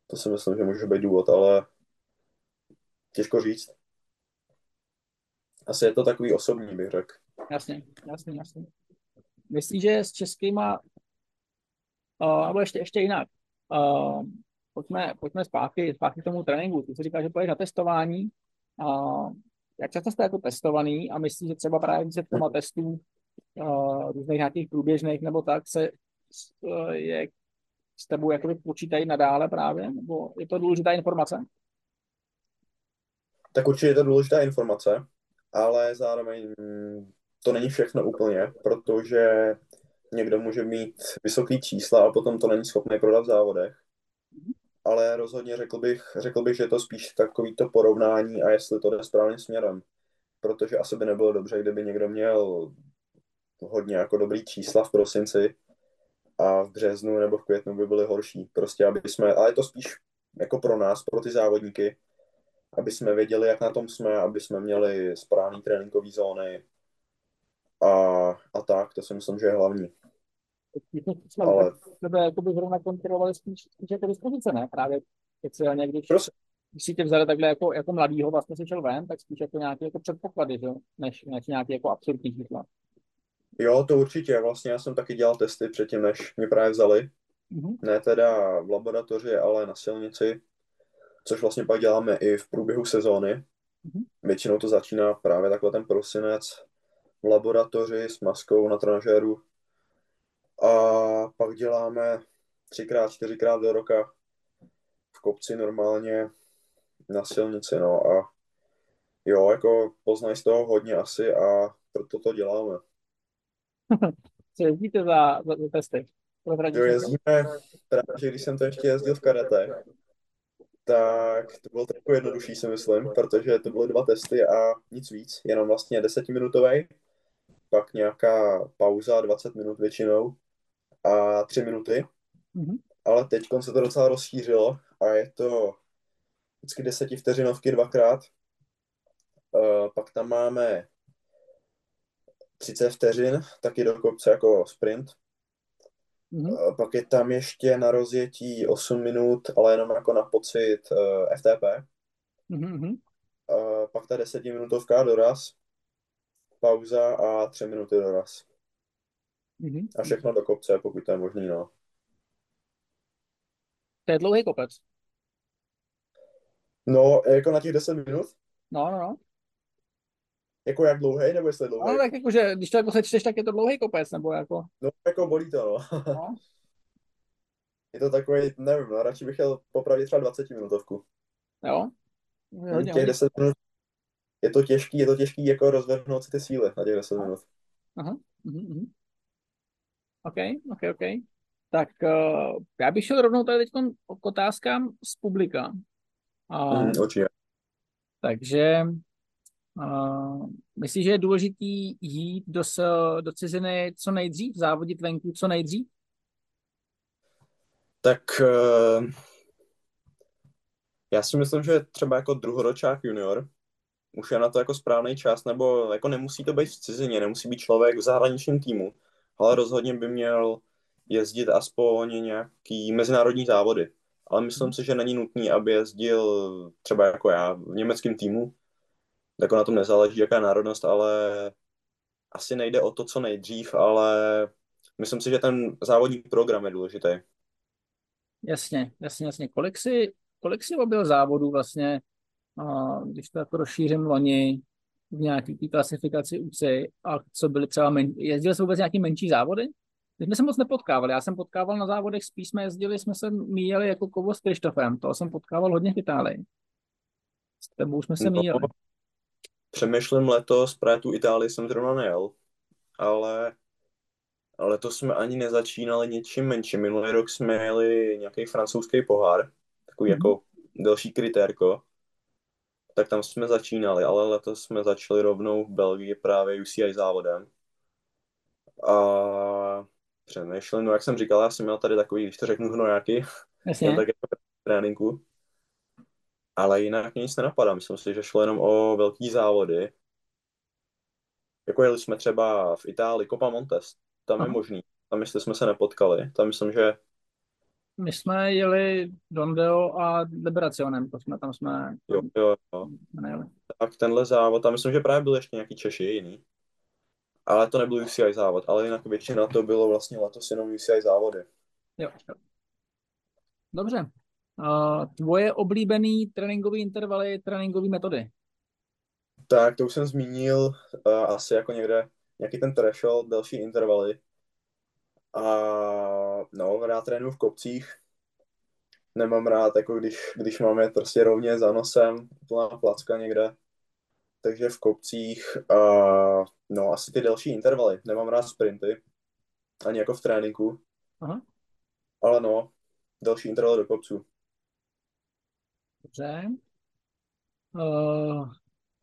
Speaker 2: To si myslím, že může být důvod, ale těžko říct. Asi je to takový osobní, bych řekl.
Speaker 3: Jasně, jasně, jasně. Myslíš, že s českýma, uh, nebo ještě, ještě jinak, uh, pojďme, pojďme zpátky, zpátky k tomu tréninku. Ty jsi říkal, že půjdeš na testování. Uh, jak často jste jako testovaný a myslíš, že třeba právě těma testů uh, různých nějakých průběžných nebo tak se uh, je s tebou jakoby počítají nadále právě? Nebo je to důležitá informace?
Speaker 2: Tak určitě je to důležitá informace ale zároveň to není všechno úplně, protože někdo může mít vysoký čísla a potom to není schopný prodat v závodech. Ale rozhodně řekl bych, řekl bych, že je to spíš takový to porovnání a jestli to jde správným směrem. Protože asi by nebylo dobře, kdyby někdo měl hodně jako dobrý čísla v prosinci a v březnu nebo v květnu by byly horší. Prostě aby jsme, ale je to spíš jako pro nás, pro ty závodníky, aby jsme věděli, jak na tom jsme, aby jsme měli správný tréninkové zóny a, a tak, to si myslím, že je hlavní.
Speaker 3: Ale... Tebe jakoby zrovna kontrolovali spíš, spíš jako dispozice, ne? Právě speciálně, když, Prosím. když si tě vzali takhle jako, jako mladýho, vlastně si šel ven, tak spíš jako nějaké jako předpoklady, že? Než, než nějaké jako absurdní čísla.
Speaker 2: Jo, to určitě. Vlastně já jsem taky dělal testy předtím, než mě právě vzali. Mm-hmm. Ne teda v laboratoři, ale na silnici, což vlastně pak děláme i v průběhu sezóny. Mm-hmm. Většinou to začíná právě takhle ten prosinec v laboratoři s maskou na trenažéru. A pak děláme třikrát, čtyřikrát do roka v kopci normálně na silnici, no a jo, jako poznají z toho hodně asi a proto to děláme. *laughs*
Speaker 3: Co jezdíte za, za, za testy?
Speaker 2: Jo, jezdíme, právě, když jsem to ještě jezdil v karate, tak to bylo trochu jednodušší, si myslím, protože to byly dva testy a nic víc, jenom vlastně desetiminutový, pak nějaká pauza, 20 minut většinou a 3 minuty. Mm-hmm. Ale teď se to docela rozšířilo a je to vždycky deseti vteřinovky dvakrát. Uh, pak tam máme 30 vteřin, taky do kopce jako sprint. Mm-hmm. Pak je tam ještě na rozjetí 8 minut, ale jenom jako na pocit uh, eh, FTP. Mm-hmm. Uh, pak ta 10 minutovka doraz, pauza a 3 minuty doraz. Mm-hmm. A všechno do kopce, pokud to je možný, no.
Speaker 3: To je dlouhý kopec.
Speaker 2: No, jako na těch 10 minut?
Speaker 3: No, no, no.
Speaker 2: Jako jak dlouhý, nebo jestli dlouhý?
Speaker 3: No, tak jako, že když to jako sečteš, tak je to dlouhý kopec, nebo jako...
Speaker 2: No, jako bolí to, no. no. *laughs* je to takový, nevím, no, radši bych chtěl popravit třeba 20 minutovku.
Speaker 3: Jo?
Speaker 2: Hodně, těch 10 minut, je to těžký, je to těžký jako rozvrhnout si ty síly na těch 10 minut.
Speaker 3: Aha. Uh-huh. OK, OK, OK. Tak uh, já bych šel rovnou tady teď k otázkám z publika.
Speaker 2: Uh, mm, určitě.
Speaker 3: Takže Uh, myslíš, že je důležitý jít do, do ciziny co nejdřív, závodit venku co nejdřív?
Speaker 2: Tak uh, já si myslím, že třeba jako druhoročák junior už je na to jako správný čas, nebo jako nemusí to být v cizině, nemusí být člověk v zahraničním týmu, ale rozhodně by měl jezdit aspoň nějaký mezinárodní závody. Ale myslím si, že není nutný, aby jezdil třeba jako já v německém týmu, jako na tom nezáleží, jaká národnost, ale asi nejde o to, co nejdřív, ale myslím si, že ten závodní program je důležitý.
Speaker 3: Jasně, jasně, jasně. Kolik si, kolik si objel závodů vlastně, a když to jako rozšířím loni v nějaký té klasifikaci UC a co byly třeba, men... jezdil jsi vůbec nějaký menší závody? My jsme se moc nepotkávali, já jsem potkával na závodech, spíš jsme jezdili, jsme se míjeli jako kovo s Krištofem, to jsem potkával hodně v Itálii. S tebou jsme se no, míjeli
Speaker 2: přemýšlím letos, právě tu Itálii jsem zrovna nejel, ale letos jsme ani nezačínali něčím menším. Minulý rok jsme jeli nějaký francouzský pohár, takový mm-hmm. jako delší kritérko, tak tam jsme začínali, ale letos jsme začali rovnou v Belgii právě UCI závodem. A přemýšlím, no jak jsem říkal, já jsem měl tady takový, když to řeknu, hnojáky, *laughs* tak jako tréninku ale jinak nic nenapadá. Myslím si, že šlo jenom o velký závody. Jako jeli jsme třeba v Itálii, Copa Montes, tam Aha. je možný. Tam jestli jsme se nepotkali, tam myslím, že...
Speaker 3: My jsme jeli Dondeo a Liberacionem, to jsme, tam jsme...
Speaker 2: Jo, jo, jo. Nejeli. Tak tenhle závod, tam myslím, že právě byl ještě nějaký Češi jiný. Ale to nebyl UCI závod, ale jinak většina to bylo vlastně letos jenom UCI závody.
Speaker 3: Jo, jo. Dobře, tvoje oblíbený tréninkové intervaly, tréninkové metody?
Speaker 2: Tak to už jsem zmínil uh, asi jako někde nějaký ten threshold, další intervaly. A no, rád trénuji v kopcích. Nemám rád, jako když, když máme prostě rovně za nosem, plná placka někde. takže v kopcích a no asi ty delší intervaly. Nemám rád sprinty, ani jako v tréninku.
Speaker 3: Aha.
Speaker 2: Ale no, delší intervaly do kopců.
Speaker 3: Dobře. Uh,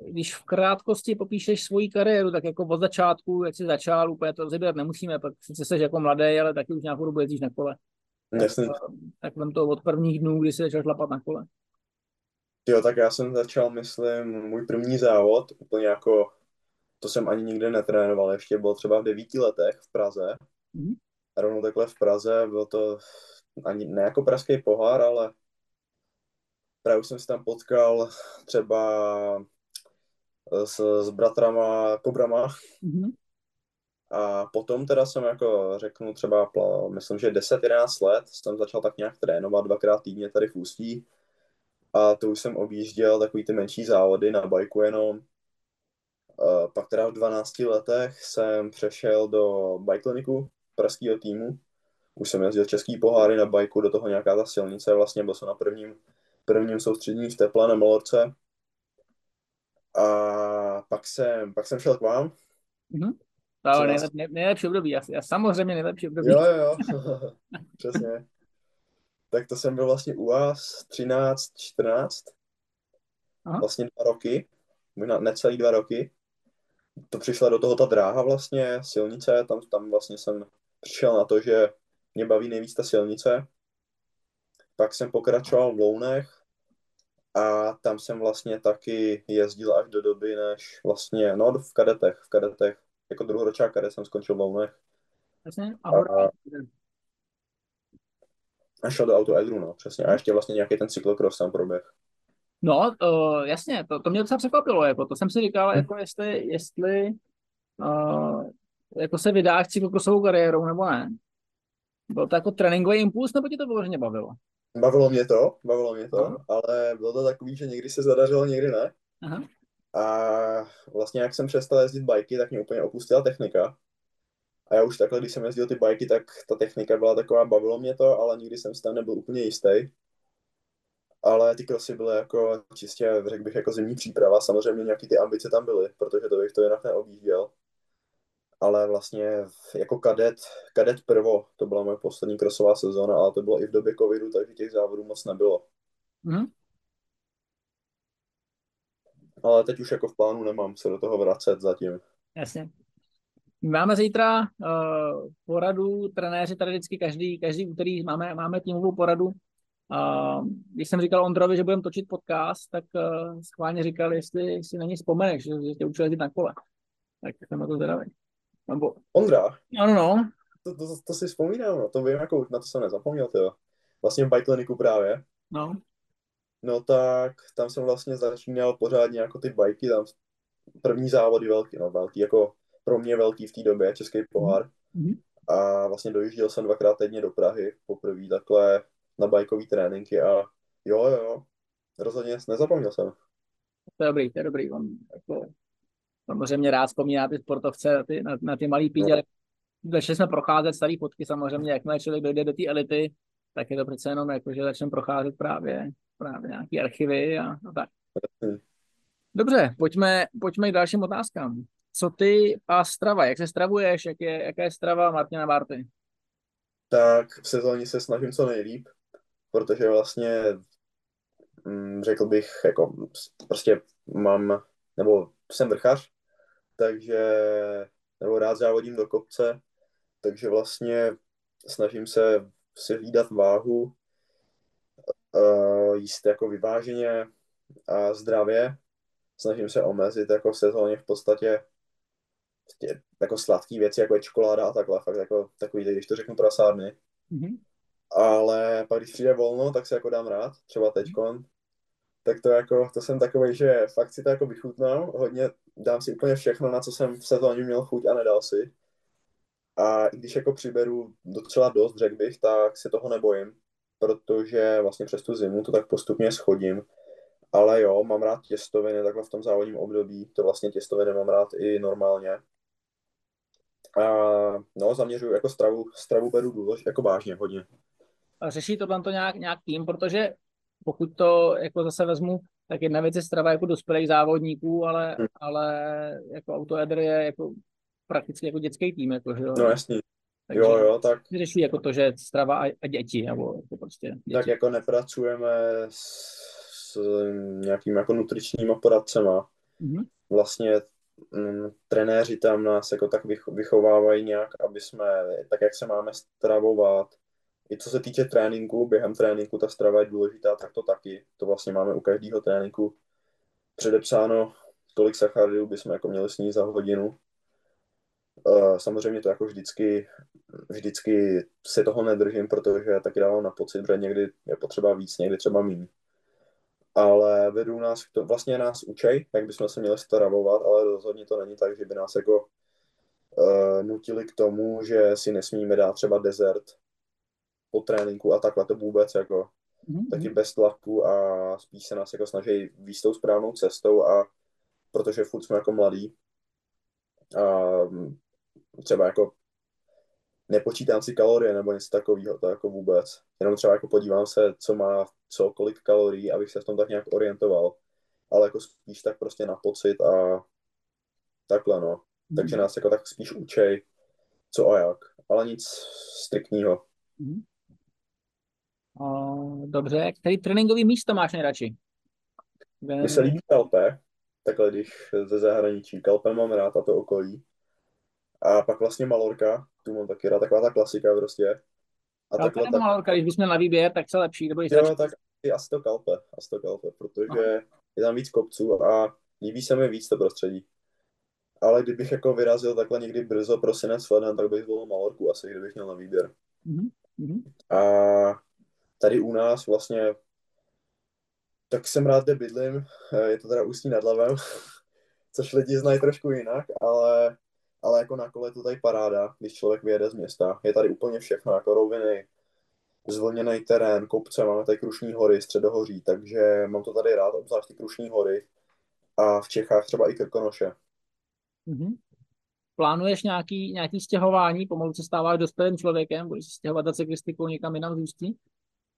Speaker 3: když v krátkosti popíšeš svoji kariéru, tak jako od začátku, jak jsi začal, úplně to rozebírat nemusíme, pak sice jsi jako mladý, ale taky už nějakou dobu jezdíš na kole.
Speaker 2: Jasný.
Speaker 3: Tak, tak vem to od prvních dnů, kdy jsi začal šlapat na kole.
Speaker 2: Jo, tak já jsem začal, myslím, můj první závod, úplně jako, to jsem ani nikde netrénoval, ještě byl třeba v devíti letech v Praze.
Speaker 3: Mhm.
Speaker 2: A rovnou takhle v Praze, byl to ani ne jako pražský pohár, ale právě už jsem se tam potkal třeba s, s bratrama Kobrama.
Speaker 3: Mhm.
Speaker 2: A potom teda jsem jako řeknu třeba, myslím, že 10-11 let jsem začal tak nějak trénovat dvakrát týdně tady v Ústí. A to už jsem objížděl takový ty menší závody na bajku jenom. A pak teda v 12 letech jsem přešel do bajkliniku pražského týmu. Už jsem jezdil český poháry na bajku, do toho nějaká ta silnice, vlastně byl jsem na prvním, prvním soustředění v Teple na Malorce. A pak jsem, pak jsem šel k vám.
Speaker 3: Mhm. To ale nejlep, nej, nejlepší období, já, já samozřejmě nejlepší období.
Speaker 2: Jo, jo, *laughs* přesně. Tak to jsem byl vlastně u vás 13, 14,
Speaker 3: Aha.
Speaker 2: vlastně dva roky, možná necelý dva roky. To přišla do toho ta dráha vlastně, silnice, tam, tam vlastně jsem přišel na to, že mě baví nejvíc ta silnice. Pak jsem pokračoval v Lounech a tam jsem vlastně taky jezdil až do doby, než vlastně, no v kadetech, v kadetech, jako druhoročák kadet jsem skončil v Lounech.
Speaker 3: Jasně, a,
Speaker 2: a, a šel do auto Edru, no, přesně. A ještě vlastně nějaký ten cyklokros tam proběh.
Speaker 3: No, uh, jasně, to, to mě docela překvapilo, jako, to jsem si říkal, jako jestli, jestli uh, jako se vydáš cyklokrosovou kariérou, nebo ne. Byl to jako tréninkový impuls, nebo ti to vyloženě bavilo?
Speaker 2: Bavilo mě to, bavilo mě to, Aha. ale bylo to takový, že někdy se zadařilo, někdy ne.
Speaker 3: Aha.
Speaker 2: A vlastně jak jsem přestal jezdit bajky, tak mě úplně opustila technika. A já už takhle, když jsem jezdil ty bajky, tak ta technika byla taková, bavilo mě to, ale nikdy jsem si tam nebyl úplně jistý. Ale ty krosy byly jako čistě, řekl bych, jako zimní příprava. Samozřejmě nějaký ty ambice tam byly, protože to bych to jinak neobjížděl. Ale vlastně jako kadet, kadet prvo, to byla moje poslední krosová sezóna, ale to bylo i v době covidu, takže těch závodů moc nebylo.
Speaker 3: Mm-hmm.
Speaker 2: Ale teď už jako v plánu nemám se do toho vracet zatím.
Speaker 3: Jasně. Máme zítra uh, poradu, trenéři tady vždycky každý, každý úterý máme, máme týmovou poradu. Uh, když jsem říkal Ondrovi, že budeme točit podcast, tak uh, schválně říkal, jestli si na ní vzpomeneš, že, že tě učil jezdit na kole. Tak jsem na to zvědavý. Nebo...
Speaker 2: Ondra?
Speaker 3: Ano, no.
Speaker 2: To, to, to, to si vzpomínám, no. to vím, jako na to jsem nezapomněl, tyjo. Vlastně v bajkliniku právě.
Speaker 3: No.
Speaker 2: No tak tam jsem vlastně začínal pořádně jako ty bajky, tam první závody velký, no velký, jako pro mě velký v té době, český pohár.
Speaker 3: Mm-hmm.
Speaker 2: A vlastně dojížděl jsem dvakrát týdně do Prahy, poprvé takhle na bajkový tréninky a jo, jo, jo, rozhodně nezapomněl jsem.
Speaker 3: To je dobrý, to je dobrý. On jako, samozřejmě rád vzpomíná ty sportovce, na ty, na, na ty malý pídě, no. Začali jsme procházet staré fotky samozřejmě, jakmile člověk dojde do té elity, tak je to přece jenom jako, že začneme procházet právě, právě nějaké archivy a, a tak. Dobře, pojďme, pojďme k dalším otázkám. Co ty a strava? Jak se stravuješ? Jak je, jaká je strava Martina Barty?
Speaker 2: Tak v sezóně se snažím co nejlíp, protože vlastně hm, řekl bych, jako prostě mám, nebo jsem vrchař, takže, nebo rád závodím do kopce, takže vlastně snažím se si hlídat váhu, uh, jíst jako vyváženě a zdravě. Snažím se omezit jako v sezóně v podstatě tě, jako sladké věci, jako je čokoláda a takhle, fakt jako takový, když to řeknu prasárny.
Speaker 3: Mm-hmm.
Speaker 2: Ale pak když přijde volno, tak se jako dám rád, třeba teďkon, tak to jako, to jsem takový, že fakt si to jako vychutnám, hodně dám si úplně všechno, na co jsem v sezóně měl chuť a nedal si. A i když jako přiberu docela dost, řekl bych, tak se toho nebojím, protože vlastně přes tu zimu to tak postupně schodím. Ale jo, mám rád těstoviny takhle v tom závodním období, to vlastně těstoviny mám rád i normálně. A no, zaměřuju jako stravu, stravu beru důlež, jako vážně hodně.
Speaker 3: A řeší to tam to nějak, nějak tým, protože pokud to jako zase vezmu tak jedna věc je strava jako dospělých závodníků, ale,
Speaker 2: Hmm.
Speaker 3: ale jako autoedr je jako prakticky jako dětský tým, jako, že jo.
Speaker 2: No jasný.
Speaker 3: Takže
Speaker 2: Jo, jo, tak,
Speaker 3: řeší jako to, že strava a, a děti, nebo jako prostě děti.
Speaker 2: tak jako nepracujeme s, s nějakým jako nutričníma poradcema.
Speaker 3: Mhm.
Speaker 2: Vlastně mm, trenéři tam nás jako tak vych- vychovávají nějak, aby jsme, tak jak se máme stravovat, i co se týče tréninku, během tréninku ta strava je důležitá, tak to taky. To vlastně máme u každého tréninku předepsáno, kolik sacharidů bychom jako měli sníst za hodinu. Eh, Samozřejmě to jako vždycky, vždycky se toho nedržím, protože taky dávám na pocit, že někdy je potřeba víc, někdy třeba méně. Ale vedou nás, to, vlastně nás učej, jak bychom se měli stravovat, ale rozhodně to není tak, že by nás jako uh, nutili k tomu, že si nesmíme dát třeba dezert po tréninku a takhle to vůbec jako
Speaker 3: Mhm.
Speaker 2: taky bez tlaku a spíš se nás jako snaží výjít tou správnou cestou a protože furt jsme jako mladí a mm, třeba jako nepočítám si kalorie nebo něco takového, to jako vůbec. Jenom třeba jako podívám se, co má co, kolik kalorií, abych se v tom tak nějak orientoval. Ale jako spíš tak prostě na pocit a takhle, no. Takže nás jako tak spíš učej, co a jak. Ale nic striktního.
Speaker 3: Mhm. A, dobře, který tréninkový místo máš nejradši?
Speaker 2: Mně se líbí Kalpe, takhle když ze zahraničí. Kalpe mám rád a to okolí. A pak vlastně Malorka, tu mám taky rád, taková ta klasika prostě. A
Speaker 3: Kalpe
Speaker 2: takhle
Speaker 3: nebo
Speaker 2: tak,
Speaker 3: Malorka, když bys měl na výběr, tak co lepší, nebo
Speaker 2: jo, tak asi- asi to Kalpe, asi to Kalpe, protože je tam víc kopců a líbí se mi víc to prostředí. Ale kdybych jako vyrazil takhle někdy brzo prosinec, leden, tak bych zvolil Malorku asi, kdybych měl na výběr.
Speaker 3: Mhm, mhm.
Speaker 2: A tady u nás vlastně, tak jsem rád, kde bydlím, Eh, je to teda Ústí nad Labem, *laughs* což lidi znají trošku jinak, ale, ale jako na kole je to tady paráda, když člověk vyjede z města. Je tady úplně všechno, jako roviny, zvlněný terén, kopce, máme tady Krušní hory, Středohoří, takže mám to tady rád, obzvlášť ty Krušní hory a v Čechách třeba i Krkonoše.
Speaker 3: Mhm. Plánuješ nějaký, nějaký stěhování, pomalu se stáváš dospělým člověkem, budeš se stěhovat za cyklistikou někam jinam z Ústí?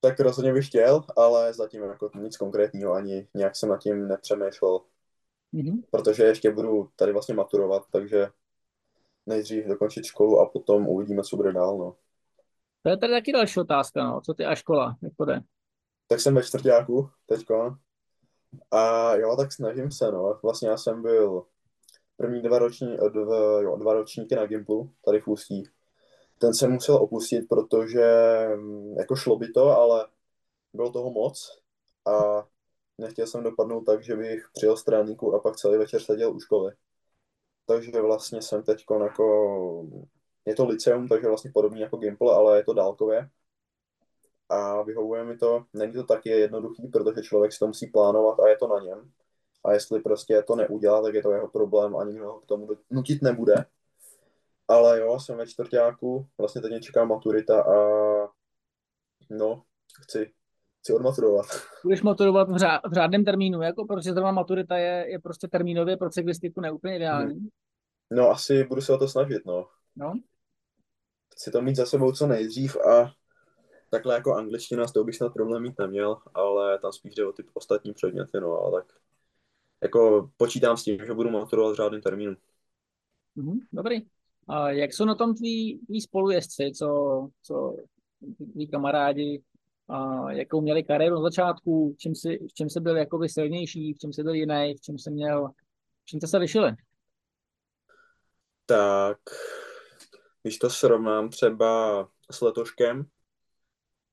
Speaker 2: Tak rozhodně bych chtěl, ale zatím jako nic konkrétního ani nějak jsem nad tím nepřemýšlel.
Speaker 3: Mhm.
Speaker 2: protože ještě budu tady vlastně maturovat, takže nejdřív dokončit školu a potom uvidíme, co bude dál, no.
Speaker 3: To je tady taky další otázka, no. Co ty a škola, jak to jde?
Speaker 2: Tak jsem ve čtvrtáku teďko a jo, tak snažím se, no. Vlastně já jsem byl první dva, roční, dva, jo, dva ročníky na Gimplu, tady v Ústí. Ten jsem musel opustit, protože mm, jako šlo by to, ale bylo toho moc a nechtěl jsem dopadnout tak, že bych přijel z tréninku a pak celý večer seděl u školy. Takže vlastně jsem teď jako, je to liceum, takže vlastně podobný jako Gimple, ale je to dálkově. A vyhovuje mi to, není to taky jednoduchý, protože člověk si to musí plánovat a je to na něm. A jestli prostě to neudělá, tak je to jeho problém a nikdo ho k tomu nutit nebude. Ale jo, jsem ve čtvrtáku, vlastně teď mě čeká maturita a no, chci, chci odmaturovat. *laughs*
Speaker 3: Budeš maturovat v, řá, v řádném termínu, jako protože zrovna maturita je, je prostě termínově pro cyklistiku neúplně ideální.
Speaker 2: No asi budu se o to snažit, no.
Speaker 3: No.
Speaker 2: Chci to mít za sebou co nejdřív a takhle jako angličtina, s tou bych snad problém mít neměl, ale tam spíš jde o ty ostatní předměty, no a tak jako počítám s tím, že budu maturovat v řádném termínu.
Speaker 3: Mhm, dobrý. A jak jsou na tom tví, tví spolujezdci, co, co tví kamarádi, a jakou měli kariéru na začátku, v čem jsi, v čem jsi byl jakoby silnější, v čem jsi byl jiný, v čem jsi měl, v čem jste se lišili?
Speaker 2: Tak, když to srovnám třeba s letoškem,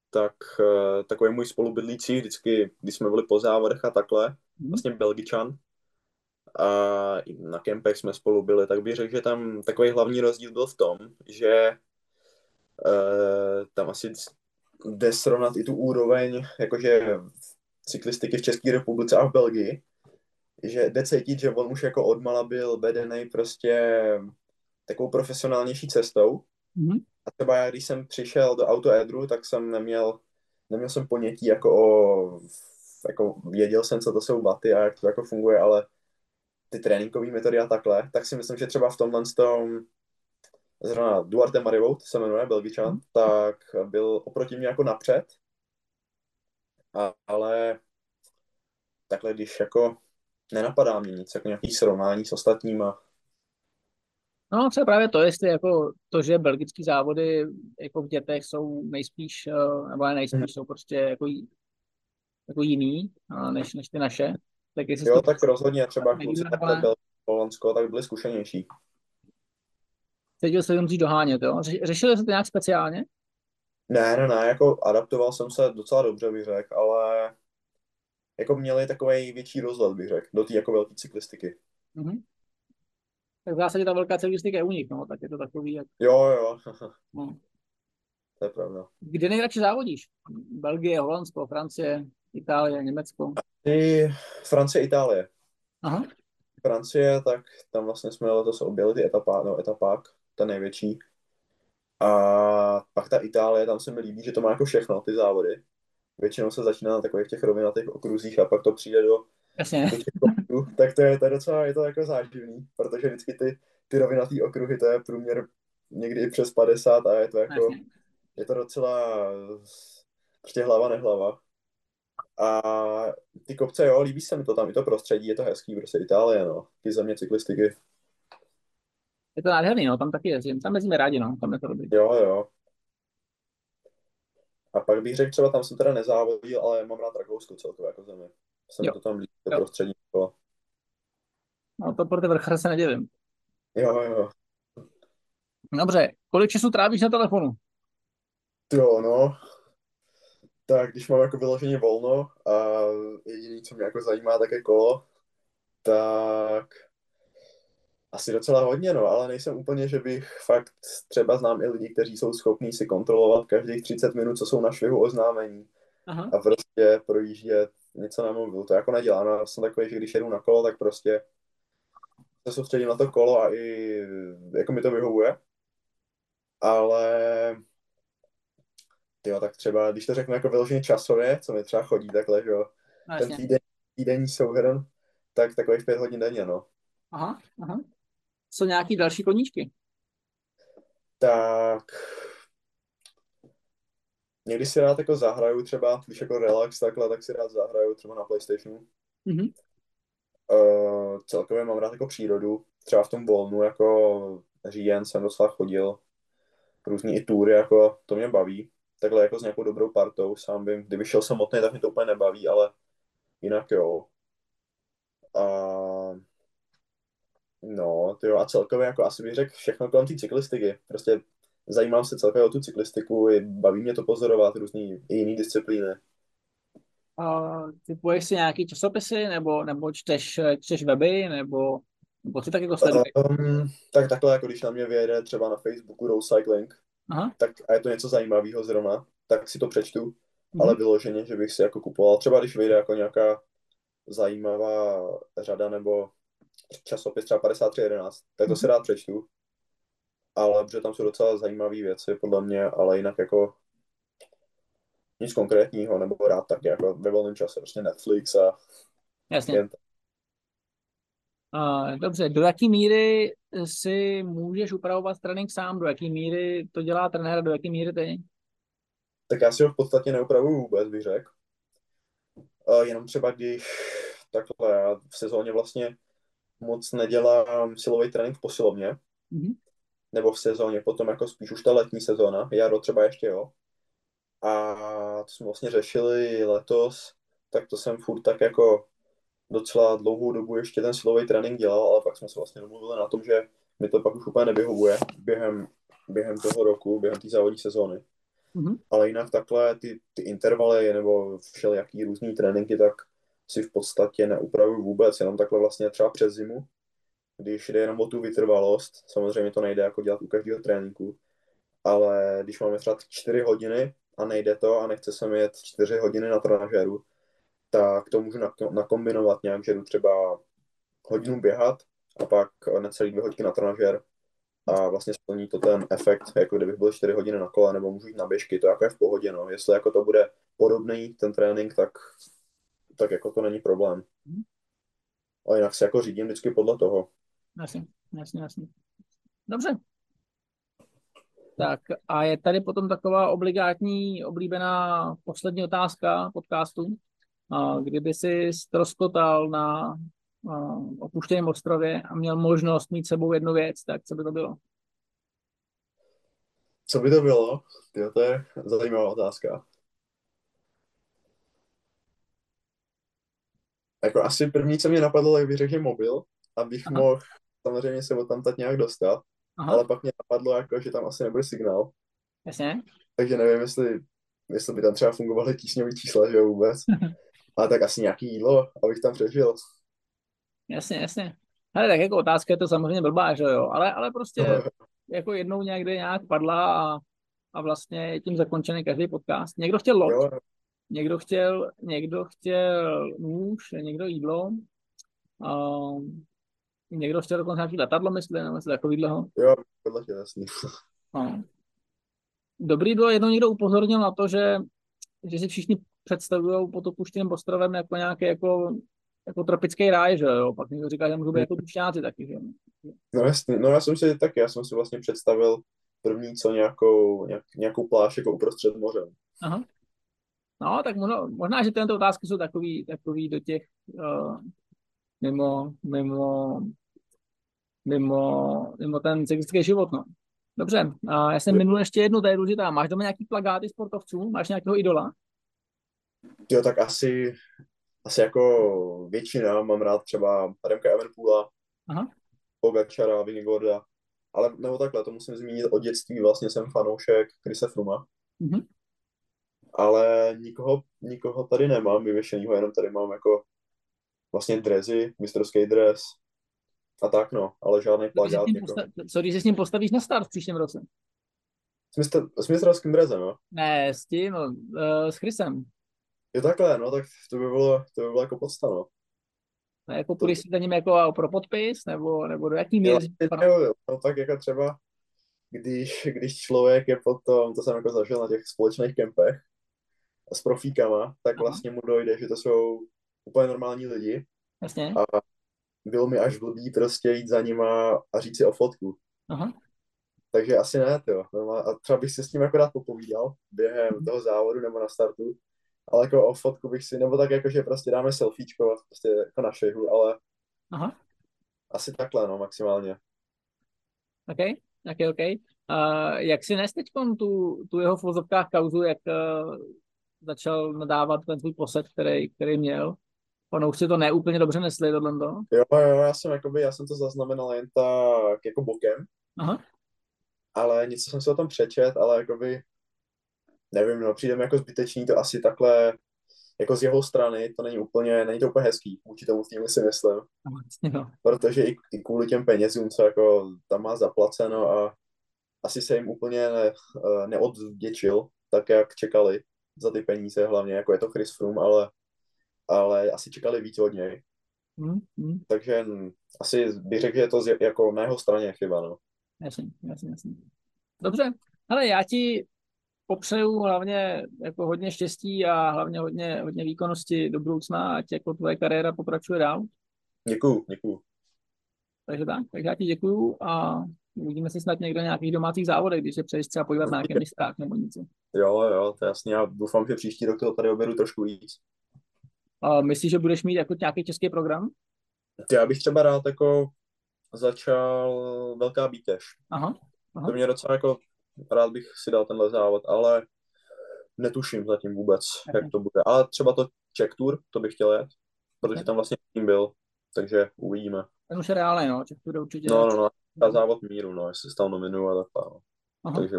Speaker 2: tak uh, takový můj spolubydlící, vždycky, když jsme byli po závodech a takhle,
Speaker 3: Mhm.
Speaker 2: vlastně Belgičan, a na kempech jsme spolu byli, tak bych řekl, že tam takový hlavní rozdíl byl v tom, že uh, tam asi jde srovnat i tu úroveň, jakože cyklistiky v České republice a v Belgii, že jde cítit, že on už jako odmala byl vedený prostě takovou profesionálnější cestou.
Speaker 3: Mhm.
Speaker 2: A třeba já, když jsem přišel do autoedru, tak jsem neměl, neměl jsem ponětí jako o, jako věděl jsem, co to jsou vaty a jak to jako funguje, ale ty tréninkové metody a takhle, tak si myslím, že třeba v tomhle tom zrovna Duarte Marivout se jmenuje, Belgičan,
Speaker 3: Mhm.
Speaker 2: tak byl oproti mě jako napřed, a, ale takhle, když jako nenapadá mě nic, jako nějaký srovnání s ostatníma.
Speaker 3: No, třeba právě to, jestli jako to, že belgický závody jako v dětech jsou nejspíš, eh, nebo ne nejspíš, hmm. jsou prostě jako, jako jiný, než, než ty naše.
Speaker 2: Tak jestli jo, to tak rozhodně, třeba kluci takhle Holandsko, tak byli zkušenější.
Speaker 3: Cítil se jenom dohánět, jo? Řešili jste to nějak speciálně?
Speaker 2: Ne, ne, ne, jako adaptoval jsem se docela dobře, bych řekl, ale jako měli takový větší rozhled, bych řekl, do té jako velké cyklistiky. Mm-hmm.
Speaker 3: Tak v zásadě ta velká cyklistika je u nich, no, tak je to takový, jak...
Speaker 2: Jo, jo. *laughs* no. To je pravda.
Speaker 3: Kde nejradši závodíš? Belgie, Holandsko, Francie, Itálie, Německo?
Speaker 2: Francie, Itálie.
Speaker 3: Aha.
Speaker 2: Francie, tak tam vlastně jsme letos objeli ty etapa, no, etapák, ten největší. A pak ta Itálie, tam se mi líbí, že to má jako všechno, ty závody. Většinou se začíná na takových těch rovinatých okruzích a pak to přijde do,
Speaker 3: Jasně. do
Speaker 2: tak to je, to je docela, je to jako záživný, protože vždycky ty, ty rovinatý okruhy, to je průměr někdy i přes 50 a je to jako, Jasně. je to docela prostě hlava nehlava. A ty kopce, jo, líbí se mi to tam, i to prostředí, je to hezký, prostě Itálie, no, ty země cyklistiky.
Speaker 3: Je to nádherný, no, tam taky jezdím, tam jezdíme rádi, no, tam je to dobrý.
Speaker 2: Jo, jo. A pak bych řekl, třeba tam jsem teda nezávodil, ale mám rád Rakousko celkově jako zemi. Jsem jo. to tam líbí, to jo. prostředí. Bylo.
Speaker 3: No to pro ty vrchre se nedivím.
Speaker 2: Jo, jo.
Speaker 3: Dobře, kolik času trávíš na telefonu?
Speaker 2: Jo, no, tak když mám jako vyloženě volno a jediný, co mě jako zajímá, tak je kolo, tak asi docela hodně, no, ale nejsem úplně, že bych fakt třeba znám i lidi, kteří jsou schopní si kontrolovat každých 30 minut, co jsou na švihu oznámení Aha. a prostě projíždět něco na mobilu. To jako nedělám, no, jsem takový, že když jedu na kolo, tak prostě se soustředím na to kolo a i jako mi to vyhovuje. Ale jo, tak třeba, když to řeknu jako vyloženě časově, co mi třeba chodí takhle, že jo, no, ten týden, týdenní souhrn, tak takových pět hodin denně, no.
Speaker 3: Aha, aha. Co nějaký další koníčky?
Speaker 2: Tak někdy si rád jako zahraju třeba, když jako relax takhle, tak si rád zahraju třeba na Playstationu. Mm-hmm. Uh, celkově mám rád jako přírodu, třeba v tom volnu, jako říjen jsem docela chodil, různý i tury, jako to mě baví takhle jako s nějakou dobrou partou, sám vím, kdyby šel samotný, tak mi to úplně nebaví, ale jinak jo. A no, tyjo, a celkově jako asi bych řekl všechno kolem té cyklistiky. Prostě zajímám se celkově o tu cyklistiku, baví mě to pozorovat, různý i jiný disciplíny.
Speaker 3: A typuješ si nějaký časopisy, nebo, nebo čteš, čteš weby, nebo, nebo si tak jako sleduješ?
Speaker 2: Um, tak takhle, jako když na mě vyjede třeba na Facebooku Road Cycling, Aha. tak a je to něco zajímavého zrovna, tak si to přečtu, mm-hmm. ale vyloženě, že bych si jako kupoval, třeba když vyjde jako nějaká zajímavá řada nebo časopis třeba 5311, tak to mm-hmm. si rád přečtu, ale protože tam jsou docela zajímavé věci podle mě, ale jinak jako nic konkrétního, nebo rád tak jako ve volném čase, prostě Netflix a
Speaker 3: Jasně. Jen Uh, dobře, do jaké míry si můžeš upravovat trénink sám, do jaké míry to dělá trenér, do jaké míry ty?
Speaker 2: Tak já si ho v podstatě neupravuju vůbec, bych řekl. Uh, jenom třeba když takhle já v sezóně vlastně moc nedělám silový trénink v posilovně, mm-hmm. nebo v sezóně, potom jako spíš už ta letní sezóna, jaro třeba ještě jo. A to jsme vlastně řešili letos, tak to jsem furt tak jako docela dlouhou dobu ještě ten silový trénink dělal, ale pak jsme se vlastně domluvili na tom, že mi to pak už úplně nevyhovuje během, během toho roku, během té závodní sezóny. Mm-hmm. Ale jinak takhle ty, ty intervaly nebo všelijaký různý tréninky, tak si v podstatě neupravuju vůbec, jenom takhle vlastně třeba přes zimu, když jde jenom o tu vytrvalost, samozřejmě to nejde jako dělat u každého tréninku, ale když máme třeba 4 hodiny a nejde to a nechce se mi jet 4 hodiny na trenažéru, tak to můžu nakombinovat nějak, že jdu třeba hodinu běhat a pak necelý dvě hodiny na trenažer a vlastně splní to ten efekt, jako kdybych byl 4 hodiny na kole, nebo můžu jít na běžky, to jako je v pohodě, no. Jestli jako to bude podobný ten trénink, tak, tak jako to není problém. Ale jinak se jako řídím vždycky podle toho.
Speaker 3: Jasně, jasně, jasně. Dobře. Tak a je tady potom taková obligátní, oblíbená poslední otázka podcastu. Kdyby si stroskotal na opuštěném ostrově a měl možnost mít sebou jednu věc, tak co by to bylo?
Speaker 2: Co by to bylo? Tyjo, to je zajímavá otázka. Jako asi první, co mě napadlo, jak bych řekl, že mobil, abych
Speaker 3: Aha.
Speaker 2: mohl samozřejmě se tam tak nějak dostat,
Speaker 3: Aha,
Speaker 2: ale pak mě napadlo, jako, že tam asi nebude signál,
Speaker 3: jasně.
Speaker 2: takže nevím, jestli, jestli by tam třeba fungovaly tísňový čísla, že jo, vůbec. *laughs* Ale tak asi nějaký jídlo, abych tam přežil.
Speaker 3: Jasně, jasně. Ale tak jako otázka je to samozřejmě blbá, že jo, ale, ale prostě jako jednou někde nějak padla a, a vlastně je tím zakončený každý podcast. Někdo chtěl loď,
Speaker 2: Jo,
Speaker 3: někdo chtěl, někdo chtěl nůž, někdo jídlo, um, někdo chtěl dokonce nějaký letadlo, myslím, nebo něco takového.
Speaker 2: jo, podle tě jasný.
Speaker 3: No. Dobrý bylo, jednou někdo upozornil na to, že, že si všichni představují pod opuštěným ostrovem jako nějaký jako, jako tropický ráj, že jo, pak někdo říká, že můžou být jako tučňáci taky, že.
Speaker 2: No jasně, no já jsem si taky, já jsem si vlastně představil první co nějakou, nějak, nějakou pláž jako uprostřed moře.
Speaker 3: Aha. No, tak možná, možná, že tyhle otázky jsou takový, takový do těch uh, mimo, mimo, mimo, mimo ten cyklistický život, no. Dobře, a já jsem minul ještě jednu, to je důležitá. Máš doma nějaký plagáty sportovců? Máš nějakého idola?
Speaker 2: Jo, tak asi, asi jako většina, mám rád třeba Remka Evenpoola,
Speaker 3: Aha.
Speaker 2: Pogačara, Vinigorda, ale nebo takhle, to musím zmínit od dětství, vlastně jsem fanoušek Krise Fruma,
Speaker 3: Mhm.
Speaker 2: ale nikoho, nikoho tady nemám vyvěšenýho, jenom tady mám jako vlastně drezy, mistrovský dres a tak no, ale žádný
Speaker 3: Co s
Speaker 2: plagát
Speaker 3: ním
Speaker 2: jako.
Speaker 3: posta- co když se s ním postavíš na start v příštím roce?
Speaker 2: S, mistr, s mistrovským dresem, jo?
Speaker 3: Ne, s tím, no, uh, s Chrisem.
Speaker 2: Jo takhle, no, tak to by bylo, to by bylo jako podsta, no.
Speaker 3: Ne, jako půjdeš si za ním jako pro podpis, nebo, nebo do jaký míry?
Speaker 2: jo, jo, no tak jako třeba, když, když člověk je potom, to jsem jako zažil na těch společných kempech s profíkama, tak
Speaker 3: Aha.
Speaker 2: vlastně mu dojde, že to jsou úplně normální lidi
Speaker 3: Jasně.
Speaker 2: a bylo mi až blbý prostě jít za nima a říct si o fotku.
Speaker 3: Aha.
Speaker 2: Takže asi ne, jo. A třeba bych si s ním akorát popovídal během toho závodu nebo na startu, ale jako o fotku bych si, nebo tak jako, že prostě dáme selfiečko, prostě jako na šehu, ale
Speaker 3: Aha.
Speaker 2: asi takhle, no, maximálně.
Speaker 3: OK, OK, OK. Uh, jak si nes teď tu, tu jeho v vozovkách kauzu, jak uh, začal nadávat ten svůj posed, který, který měl? Fanoušci to neúplně dobře nesli, tohle to.
Speaker 2: Jo, jo, já jsem, jakoby, já jsem to zaznamenal jen tak jako bokem,
Speaker 3: Aha.
Speaker 2: ale něco jsem si o tom přečet, ale jakoby, nevím, no, přijde mi jako zbytečný to asi takhle, jako z jeho strany, to není úplně, není to úplně hezký, vůči tomu týmu si myslím,
Speaker 3: Vlastně, no.
Speaker 2: protože i, i kvůli těm penězům, co jako tam má zaplaceno a asi se jim úplně ne, eh, neodvděčil, tak jak čekali za ty peníze hlavně, jako je to Chris Froome, ale, ale asi čekali víc od něj,
Speaker 3: Hmm, hmm.
Speaker 2: takže asi bych řekl, že je to z, jako na jeho straně chyba, no.
Speaker 3: Jasně, jasně, jasně. Dobře, ale já ti popřeju hlavně jako hodně štěstí a hlavně hodně, hodně výkonnosti do budoucna, ať jako tvoje kariéra pokračuje dál.
Speaker 2: Děkuju, děkuju.
Speaker 3: Takže tak, takže já ti děkuju a uvidíme se snad někdo na nějakých domácích závodech, když se přeješ třeba podívat na nějaké mistrák nebo něco.
Speaker 2: Jo, jo, to je jasně, já doufám, že příští rok toho tady oberu trošku víc.
Speaker 3: A myslíš, že budeš mít jako nějaký český program?
Speaker 2: Já bych třeba rád jako začal velká bítež.
Speaker 3: Aha, Aha.
Speaker 2: To mě docela jako, rád bych si dal tenhle závod, ale netuším zatím vůbec, jak to bude. Ale třeba to Czech Tour, to bych chtěl jet, protože tam vlastně tým byl, takže uvidíme.
Speaker 3: ten už je reálný, no, Čech bude určitě.
Speaker 2: No, no, no, a závod míru, no, jestli se tam nominuju a takhle, no.
Speaker 3: Aha.
Speaker 2: Takže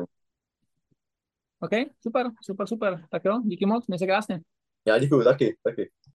Speaker 3: OK, super, super, super. Tak jo, díky moc, měj se krásně.
Speaker 2: já děkuju taky, taky.